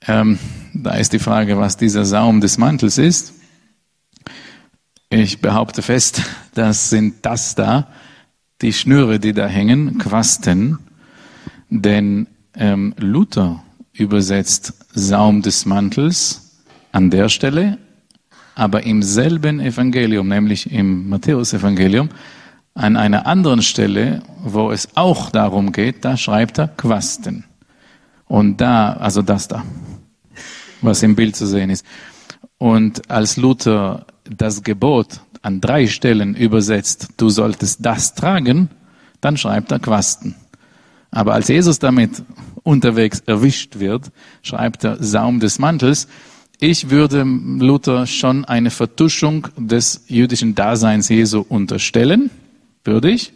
Ähm, da ist die Frage, was dieser Saum des Mantels ist. Ich behaupte fest, das sind das da, die Schnüre, die da hängen, Quasten. Denn ähm, Luther übersetzt Saum des Mantels an der Stelle, aber im selben Evangelium, nämlich im Matthäusevangelium, an einer anderen Stelle, wo es auch darum geht, da schreibt er Quasten. Und da, also das da, was im Bild zu sehen ist. Und als Luther das Gebot an drei Stellen übersetzt, du solltest das tragen, dann schreibt er Quasten. Aber als Jesus damit unterwegs erwischt wird, schreibt er Saum des Mantels. Ich würde Luther schon eine Vertuschung des jüdischen Daseins Jesu unterstellen, würde ich.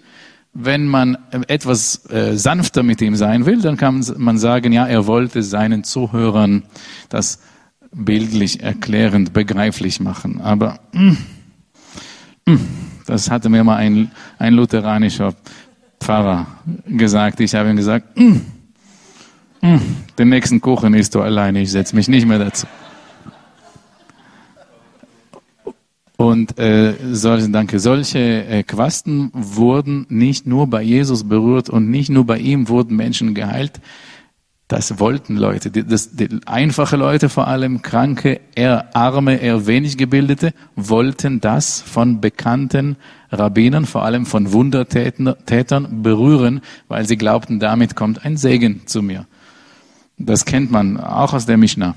Wenn man etwas äh, sanfter mit ihm sein will, dann kann man sagen, ja, er wollte seinen Zuhörern das bildlich erklärend begreiflich machen. Aber mh, mm, mh, mm, das hatte mir mal ein, ein lutheranischer Pfarrer gesagt. Ich habe ihm gesagt, mm, mm, den nächsten Kuchen isst du alleine, ich setze mich nicht mehr dazu. Und äh, solche, danke, solche äh, Quasten wurden nicht nur bei Jesus berührt und nicht nur bei ihm wurden Menschen geheilt. Das wollten Leute, die, das, die einfache Leute, vor allem Kranke, eher Arme, eher wenig Gebildete, wollten das von bekannten Rabbinern, vor allem von Wundertätern, berühren, weil sie glaubten, damit kommt ein Segen zu mir. Das kennt man auch aus der Mishnah.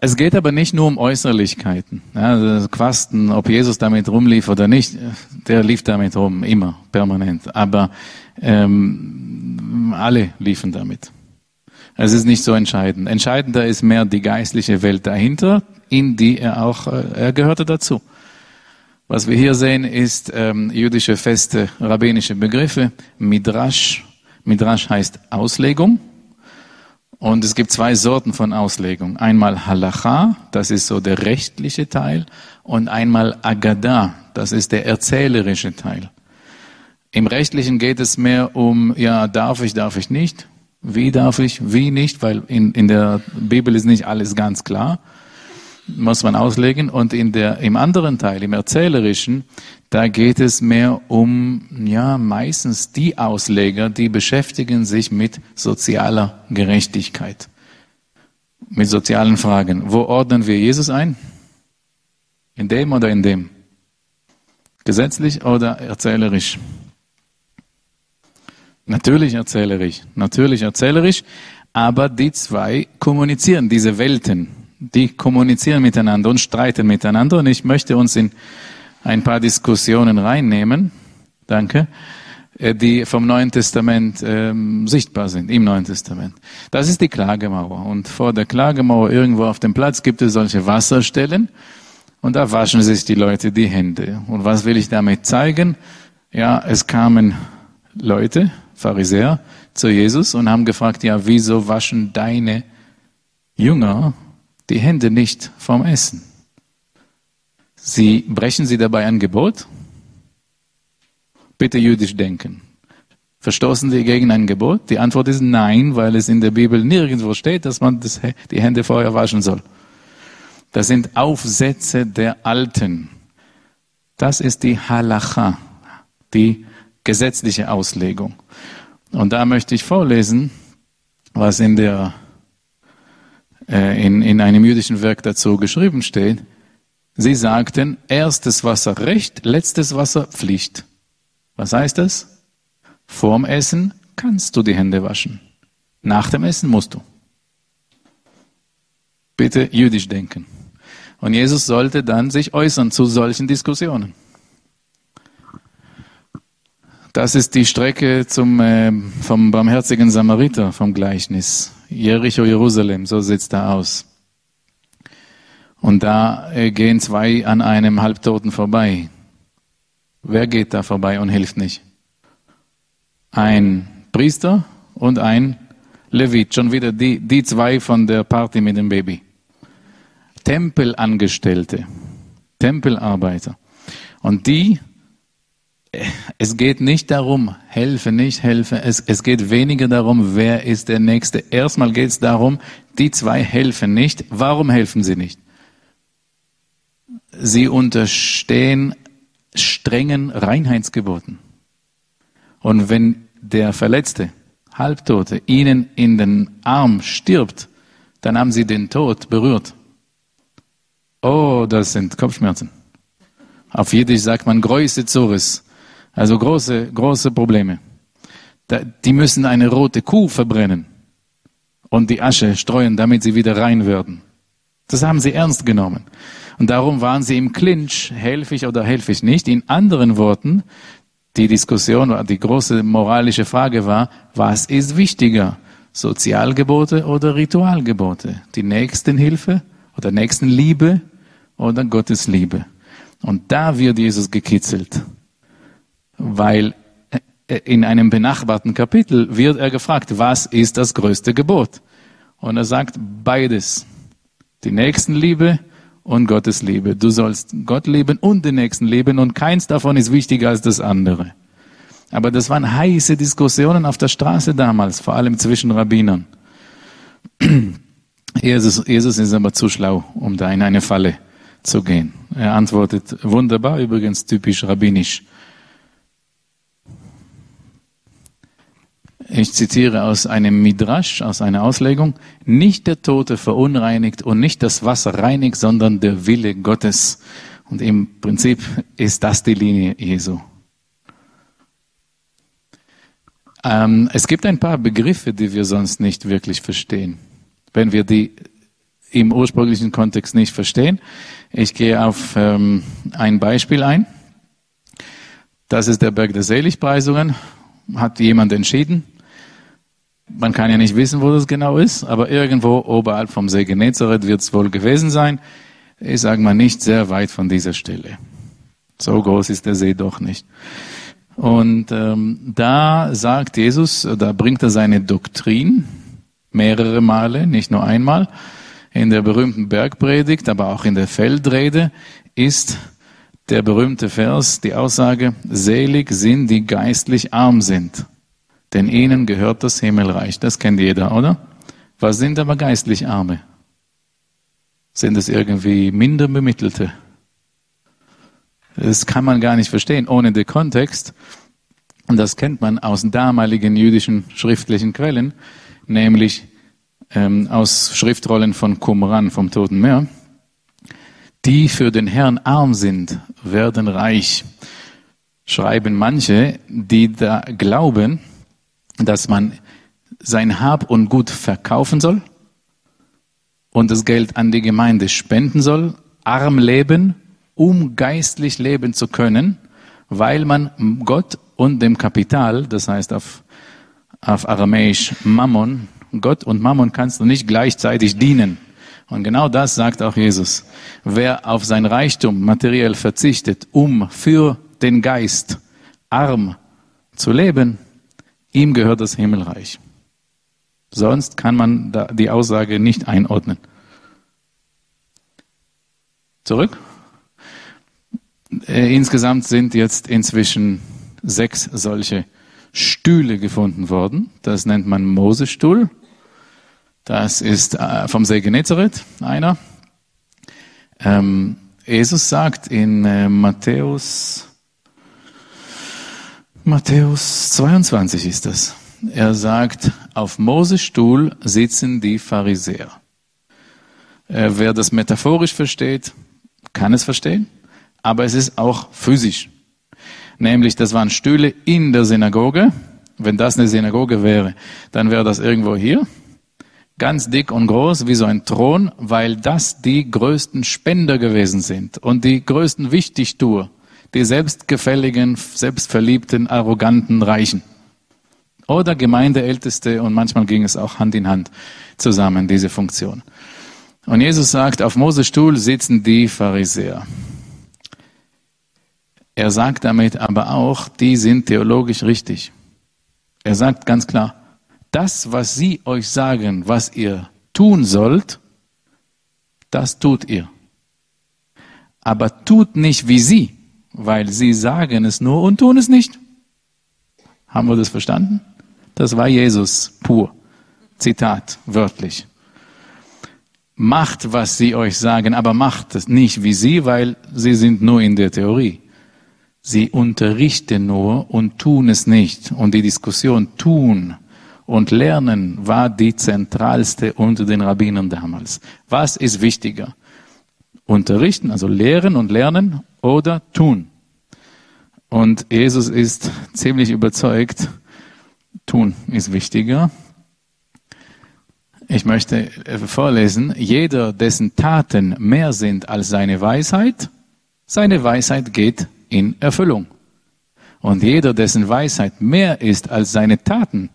Es geht aber nicht nur um Äußerlichkeiten. Ja, also Quasten, ob Jesus damit rumlief oder nicht, der lief damit rum, immer, permanent. Aber ähm, alle liefen damit. Es ist nicht so entscheidend. Entscheidender ist mehr die geistliche Welt dahinter, in die er auch, äh, er gehörte dazu. Was wir hier sehen, ist ähm, jüdische feste rabbinische Begriffe. Midrash. Midrash heißt Auslegung. Und es gibt zwei Sorten von Auslegung. Einmal Halacha, das ist so der rechtliche Teil, und einmal Agada, das ist der erzählerische Teil. Im rechtlichen geht es mehr um, ja, darf ich, darf ich nicht, wie darf ich, wie nicht, weil in, in der Bibel ist nicht alles ganz klar muss man auslegen. Und in der, im anderen Teil, im Erzählerischen, da geht es mehr um, ja, meistens die Ausleger, die beschäftigen sich mit sozialer Gerechtigkeit, mit sozialen Fragen. Wo ordnen wir Jesus ein? In dem oder in dem? Gesetzlich oder erzählerisch? Natürlich erzählerisch, natürlich erzählerisch, aber die zwei kommunizieren, diese Welten die kommunizieren miteinander und streiten miteinander. Und ich möchte uns in ein paar Diskussionen reinnehmen, danke, äh, die vom Neuen Testament ähm, sichtbar sind, im Neuen Testament. Das ist die Klagemauer. Und vor der Klagemauer irgendwo auf dem Platz gibt es solche Wasserstellen. Und da waschen sich die Leute die Hände. Und was will ich damit zeigen? Ja, es kamen Leute, Pharisäer, zu Jesus und haben gefragt, ja, wieso waschen deine Jünger die Hände nicht vom Essen. Sie brechen sie dabei ein Gebot? Bitte jüdisch denken. Verstoßen sie gegen ein Gebot? Die Antwort ist nein, weil es in der Bibel nirgendwo steht, dass man das, die Hände vorher waschen soll. Das sind Aufsätze der Alten. Das ist die Halacha, die gesetzliche Auslegung. Und da möchte ich vorlesen, was in der äh, in, in einem jüdischen Werk dazu geschrieben steht. Sie sagten, erstes Wasser Recht, letztes Wasser Pflicht. Was heißt das? Vorm Essen kannst du die Hände waschen. Nach dem Essen musst du. Bitte jüdisch denken. Und Jesus sollte dann sich äußern zu solchen Diskussionen. Das ist die Strecke zum, äh, vom barmherzigen Samariter vom Gleichnis. Jericho, Jerusalem, so sieht's da aus. Und da äh, gehen zwei an einem Halbtoten vorbei. Wer geht da vorbei und hilft nicht? Ein Priester und ein Levit, schon wieder die, die zwei von der Party mit dem Baby. Tempelangestellte, Tempelarbeiter. Und die es geht nicht darum, helfe, nicht helfe. Es, es geht weniger darum, wer ist der Nächste. Erstmal geht es darum, die zwei helfen nicht. Warum helfen sie nicht? Sie unterstehen strengen Reinheitsgeboten. Und wenn der Verletzte, Halbtote, ihnen in den Arm stirbt, dann haben sie den Tod berührt. Oh, das sind Kopfschmerzen. Auf Jiddisch sagt man Größe Zores. Also große, große Probleme. Die müssen eine rote Kuh verbrennen und die Asche streuen, damit sie wieder rein werden. Das haben sie ernst genommen. Und darum waren sie im Clinch, helfe ich oder helfe ich nicht. In anderen Worten, die Diskussion, die große moralische Frage war, was ist wichtiger? Sozialgebote oder Ritualgebote? Die Nächstenhilfe oder Nächstenliebe oder Gottes Liebe? Und da wird Jesus gekitzelt, weil äh, in einem benachbarten Kapitel wird er gefragt, was ist das größte Gebot? Und er sagt beides. Die Nächstenliebe und Gottes Liebe. Du sollst Gott lieben und den Nächsten lieben und keins davon ist wichtiger als das andere. Aber das waren heiße Diskussionen auf der Straße damals, vor allem zwischen Rabbinern. Jesus, Jesus ist aber zu schlau, um da in eine Falle zu gehen. Er antwortet wunderbar, übrigens typisch rabbinisch. Ich zitiere aus einem Midrash, aus einer Auslegung, nicht der Tote verunreinigt und nicht das Wasser reinigt, sondern der Wille Gottes. Und im Prinzip ist das die Linie Jesu. Ähm, es gibt ein paar Begriffe, die wir sonst nicht wirklich verstehen. Wenn wir die im ursprünglichen Kontext nicht verstehen. Ich gehe auf ähm, ein Beispiel ein. Das ist der Berg der Seligpreisungen. Hat jemand entschieden. Man kann ja nicht wissen, wo das genau ist, aber irgendwo oberhalb vom See Genezareth wird es wohl gewesen sein. Ich sage mal nicht sehr weit von dieser Stelle. So groß ist der See doch nicht. Und ähm, da sagt Jesus, da bringt er seine Doktrin mehrere Male, nicht nur einmal. In der berühmten Bergpredigt, aber auch in der Feldrede ist der berühmte Vers, die Aussage, selig sind, die geistlich arm sind denn ihnen gehört das Himmelreich. Das kennt jeder, oder? Was sind aber geistlich Arme? Sind es irgendwie minder Bemittelte? Das kann man gar nicht verstehen ohne den Kontext. Und das kennt man aus damaligen jüdischen schriftlichen Quellen, nämlich ähm, aus Schriftrollen von Qumran vom Toten Meer. Die für den Herrn arm sind, werden reich. Schreiben manche, die da glauben, dass man sein Hab und Gut verkaufen soll und das Geld an die Gemeinde spenden soll, arm leben, um geistlich leben zu können, weil man Gott und dem Kapital, das heißt auf, auf Aramäisch Mammon, Gott und Mammon kannst du nicht gleichzeitig dienen. Und genau das sagt auch Jesus. Wer auf sein Reichtum materiell verzichtet, um für den Geist arm zu leben, Ihm gehört das Himmelreich. Sonst kann man die Aussage nicht einordnen. Zurück. Äh, insgesamt sind jetzt inzwischen sechs solche Stühle gefunden worden. Das nennt man Mosestuhl. Das ist äh, vom See Genezareth einer. Ähm, Jesus sagt in äh, Matthäus Matthäus 22 ist das. Er sagt, auf Moses Stuhl sitzen die Pharisäer. Äh, wer das metaphorisch versteht, kann es verstehen, aber es ist auch physisch. Nämlich, das waren Stühle in der Synagoge. Wenn das eine Synagoge wäre, dann wäre das irgendwo hier. Ganz dick und groß, wie so ein Thron, weil das die größten Spender gewesen sind und die größten Wichtigtuer die selbstgefälligen, selbstverliebten, arroganten Reichen. Oder Gemeindeälteste und manchmal ging es auch Hand in Hand zusammen, diese Funktion. Und Jesus sagt, auf Moses Stuhl sitzen die Pharisäer. Er sagt damit aber auch, die sind theologisch richtig. Er sagt ganz klar, das, was sie euch sagen, was ihr tun sollt, das tut ihr. Aber tut nicht wie sie, weil sie sagen es nur und tun es nicht. Haben wir das verstanden? Das war Jesus pur. Zitat, wörtlich. Macht, was sie euch sagen, aber macht es nicht wie sie, weil sie sind nur in der Theorie. Sie unterrichten nur und tun es nicht. Und die Diskussion tun und lernen war die zentralste unter den Rabbinern damals. Was ist wichtiger? Unterrichten, also lehren und lernen oder tun. Und Jesus ist ziemlich überzeugt, tun ist wichtiger. Ich möchte vorlesen, jeder, dessen Taten mehr sind als seine Weisheit, seine Weisheit geht in Erfüllung. Und jeder, dessen Weisheit mehr ist als seine Taten,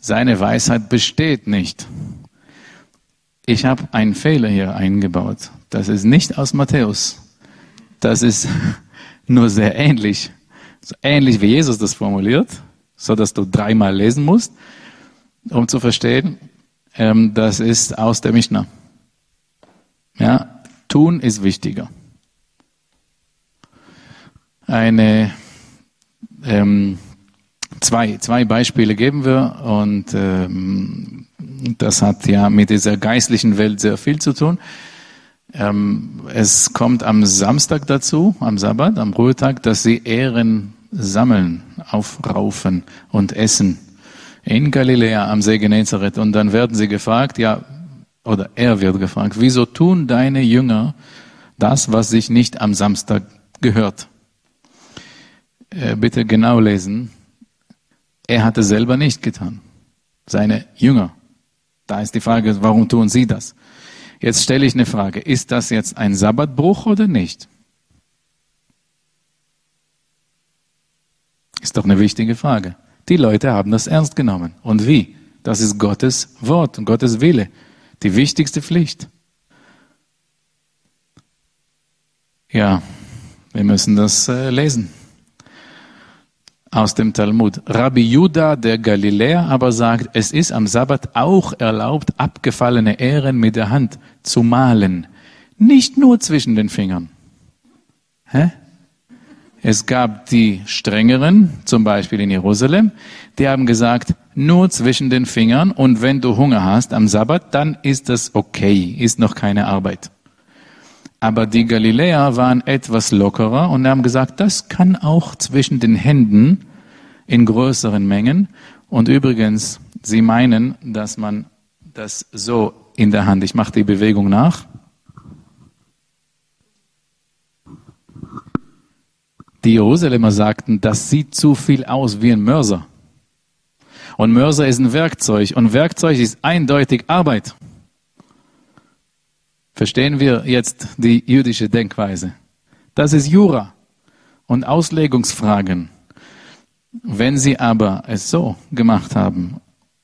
seine Weisheit besteht nicht. Ich habe einen Fehler hier eingebaut. Das ist nicht aus Matthäus. Das ist nur sehr ähnlich. So ähnlich wie Jesus das formuliert, so dass du dreimal lesen musst, um zu verstehen, ähm, das ist aus der Mishnah. Ja, tun ist wichtiger. Eine, ähm, zwei, zwei Beispiele geben wir und ähm, das hat ja mit dieser geistlichen Welt sehr viel zu tun. Ähm, es kommt am Samstag dazu, am Sabbat, am Ruhetag, dass sie Ehren sammeln, aufraufen und essen in Galiläa am See Genezareth. Und dann werden sie gefragt, ja, oder er wird gefragt, wieso tun deine Jünger das, was sich nicht am Samstag gehört? Äh, bitte genau lesen. Er hatte selber nicht getan. Seine Jünger. Da ist die Frage, warum tun sie das? Jetzt stelle ich eine Frage. Ist das jetzt ein Sabbatbruch oder nicht? Ist doch eine wichtige Frage. Die Leute haben das ernst genommen. Und wie? Das ist Gottes Wort und Gottes Wille. Die wichtigste Pflicht. Ja, wir müssen das äh, lesen. Aus dem Talmud. Rabbi Judah der Galiläer aber sagt, es ist am Sabbat auch erlaubt, abgefallene Ehren mit der Hand zu malen. Nicht nur zwischen den Fingern. Hä? Es gab die strengeren, zum Beispiel in Jerusalem, die haben gesagt, nur zwischen den Fingern und wenn du Hunger hast am Sabbat, dann ist das okay, ist noch keine Arbeit. Aber die Galiläer waren etwas lockerer und haben gesagt, das kann auch zwischen den Händen in größeren Mengen. Und übrigens, sie meinen, dass man das so in der Hand, ich mache die Bewegung nach, Die Jerusalemer sagten, das sieht zu viel aus wie ein Mörser. Und Mörser ist ein Werkzeug und Werkzeug ist eindeutig Arbeit. Verstehen wir jetzt die jüdische Denkweise? Das ist Jura und Auslegungsfragen. Wenn sie aber es so gemacht haben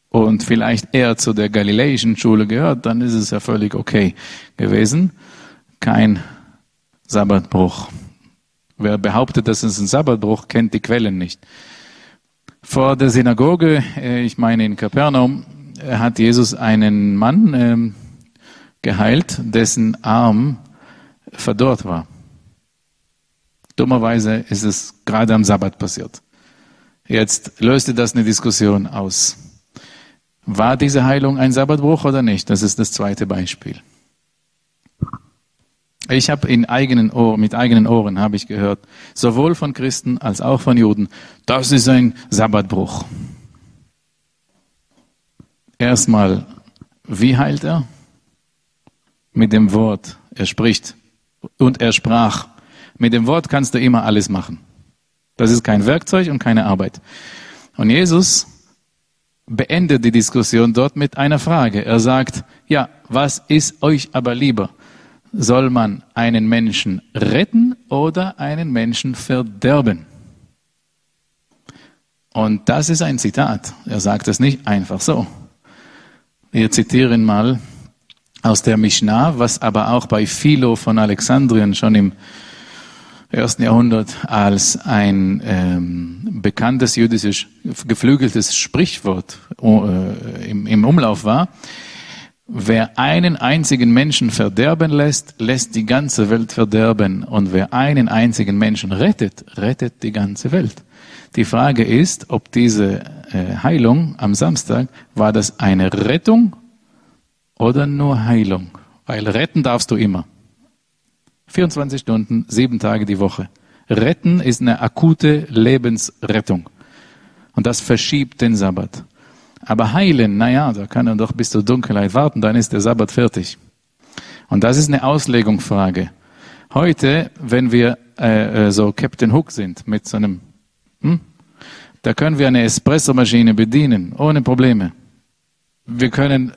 und vielleicht eher zu der galiläischen Schule gehört, dann ist es ja völlig okay gewesen. Kein Sabbatbruch. Wer behauptet, das ist ein Sabbatbruch, kennt die Quellen nicht. Vor der Synagoge, äh, ich meine in Kapernaum, äh, hat Jesus einen Mann ähm, geheilt, dessen Arm verdorrt war. Dummerweise ist es gerade am Sabbat passiert. Jetzt löste das eine Diskussion aus. War diese Heilung ein Sabbatbruch oder nicht? Das ist das zweite Beispiel. Ich habe in eigenen Ohren, mit eigenen Ohren habe ich gehört, sowohl von Christen als auch von Juden, das ist ein Sabbatbruch. Erstmal, wie heilt er? Mit dem Wort. Er spricht und er sprach. Mit dem Wort kannst du immer alles machen. Das ist kein Werkzeug und keine Arbeit. Und Jesus beendet die Diskussion dort mit einer Frage. Er sagt, ja, was ist euch aber lieber? soll man einen Menschen retten oder einen Menschen verderben? Und das ist ein Zitat. Er sagt es nicht einfach so. Wir zitieren mal aus der Mishnah, was aber auch bei Philo von Alexandrien schon im ersten Jahrhundert als ein ähm, bekanntes jüdisches geflügeltes Sprichwort äh, im, im Umlauf war. Wer einen einzigen Menschen verderben lässt, lässt die ganze Welt verderben. Und wer einen einzigen Menschen rettet, rettet die ganze Welt. Die Frage ist, ob diese äh, Heilung am Samstag, war das eine Rettung oder nur Heilung? Weil retten darfst du immer. 24 Stunden, sieben Tage die Woche. Retten ist eine akute Lebensrettung. Und das verschiebt den Sabbat. Aber heilen, naja, da kann er doch bis zur Dunkelheit warten, dann ist der Sabbat fertig. Und das ist eine Auslegungsfrage. Heute, wenn wir äh, äh, so Captain Hook sind mit so einem, hm, da können wir eine Espressomaschine bedienen, ohne Probleme. Wir können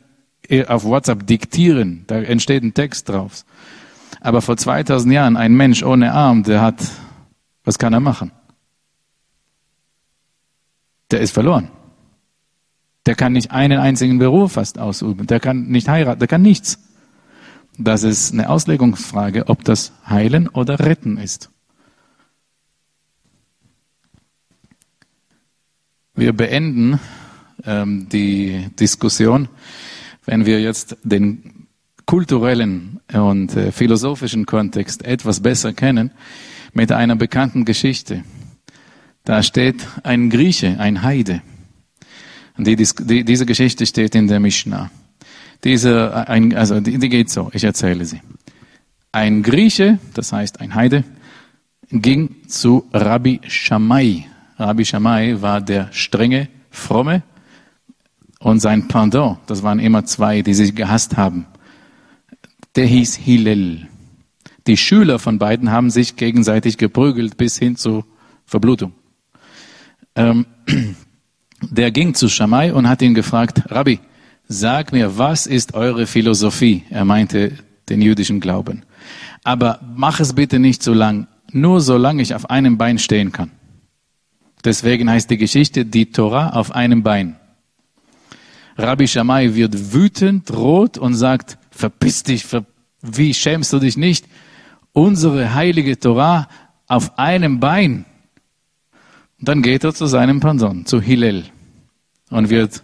auf WhatsApp diktieren, da entsteht ein Text drauf. Aber vor 2000 Jahren ein Mensch ohne Arm, der hat, was kann er machen? Der ist verloren. Der kann nicht einen einzigen Beruf fast ausüben. Der kann nicht heiraten, der kann nichts. Das ist eine Auslegungsfrage, ob das heilen oder retten ist. Wir beenden ähm, die Diskussion, wenn wir jetzt den kulturellen und äh, philosophischen Kontext etwas besser kennen, mit einer bekannten Geschichte. Da steht ein Grieche, ein Heide. Die, die, diese Geschichte steht in der Mishnah. Diese, äh, ein, also die, die geht so, ich erzähle sie. Ein Grieche, das heißt ein Heide, ging zu Rabbi Shammai Rabbi Shammai war der strenge, fromme und sein Pendant, das waren immer zwei, die sich gehasst haben. Der hieß Hillel. Die Schüler von beiden haben sich gegenseitig geprügelt bis hin zu Verblutung. Ähm, der ging zu Shammai und hat ihn gefragt, Rabbi, sag mir, was ist eure Philosophie? Er meinte den jüdischen Glauben. Aber mach es bitte nicht so lang, nur solange ich auf einem Bein stehen kann. Deswegen heißt die Geschichte die Torah auf einem Bein. Rabbi Shammai wird wütend, rot und sagt, verpiss dich, ver wie schämst du dich nicht? Unsere heilige Torah auf einem Bein. Dann geht er zu seinem Panson, zu Hillel und wird,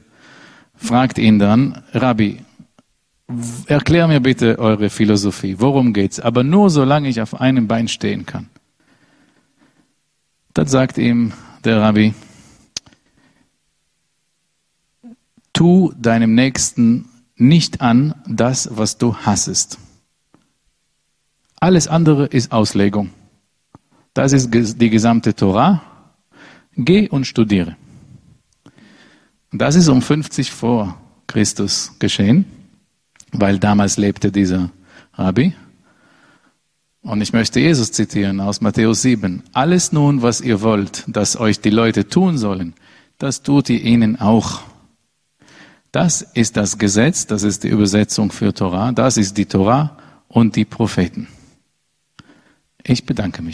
fragt ihn dann, Rabbi, erklär mir bitte eure Philosophie. Worum geht's? Aber nur solange ich auf einem Bein stehen kann. Dann sagt ihm der Rabbi, tu deinem Nächsten nicht an das, was du hassest. Alles andere ist Auslegung. Das ist die gesamte Torah. Geh und studiere. Das ist um 50 vor Christus geschehen, weil damals lebte dieser Rabbi. Und ich möchte Jesus zitieren aus Matthäus 7. Alles nun, was ihr wollt, dass euch die Leute tun sollen, das tut ihr ihnen auch. Das ist das Gesetz, das ist die Übersetzung für Torah, das ist die Torah und die Propheten. Ich bedanke mich.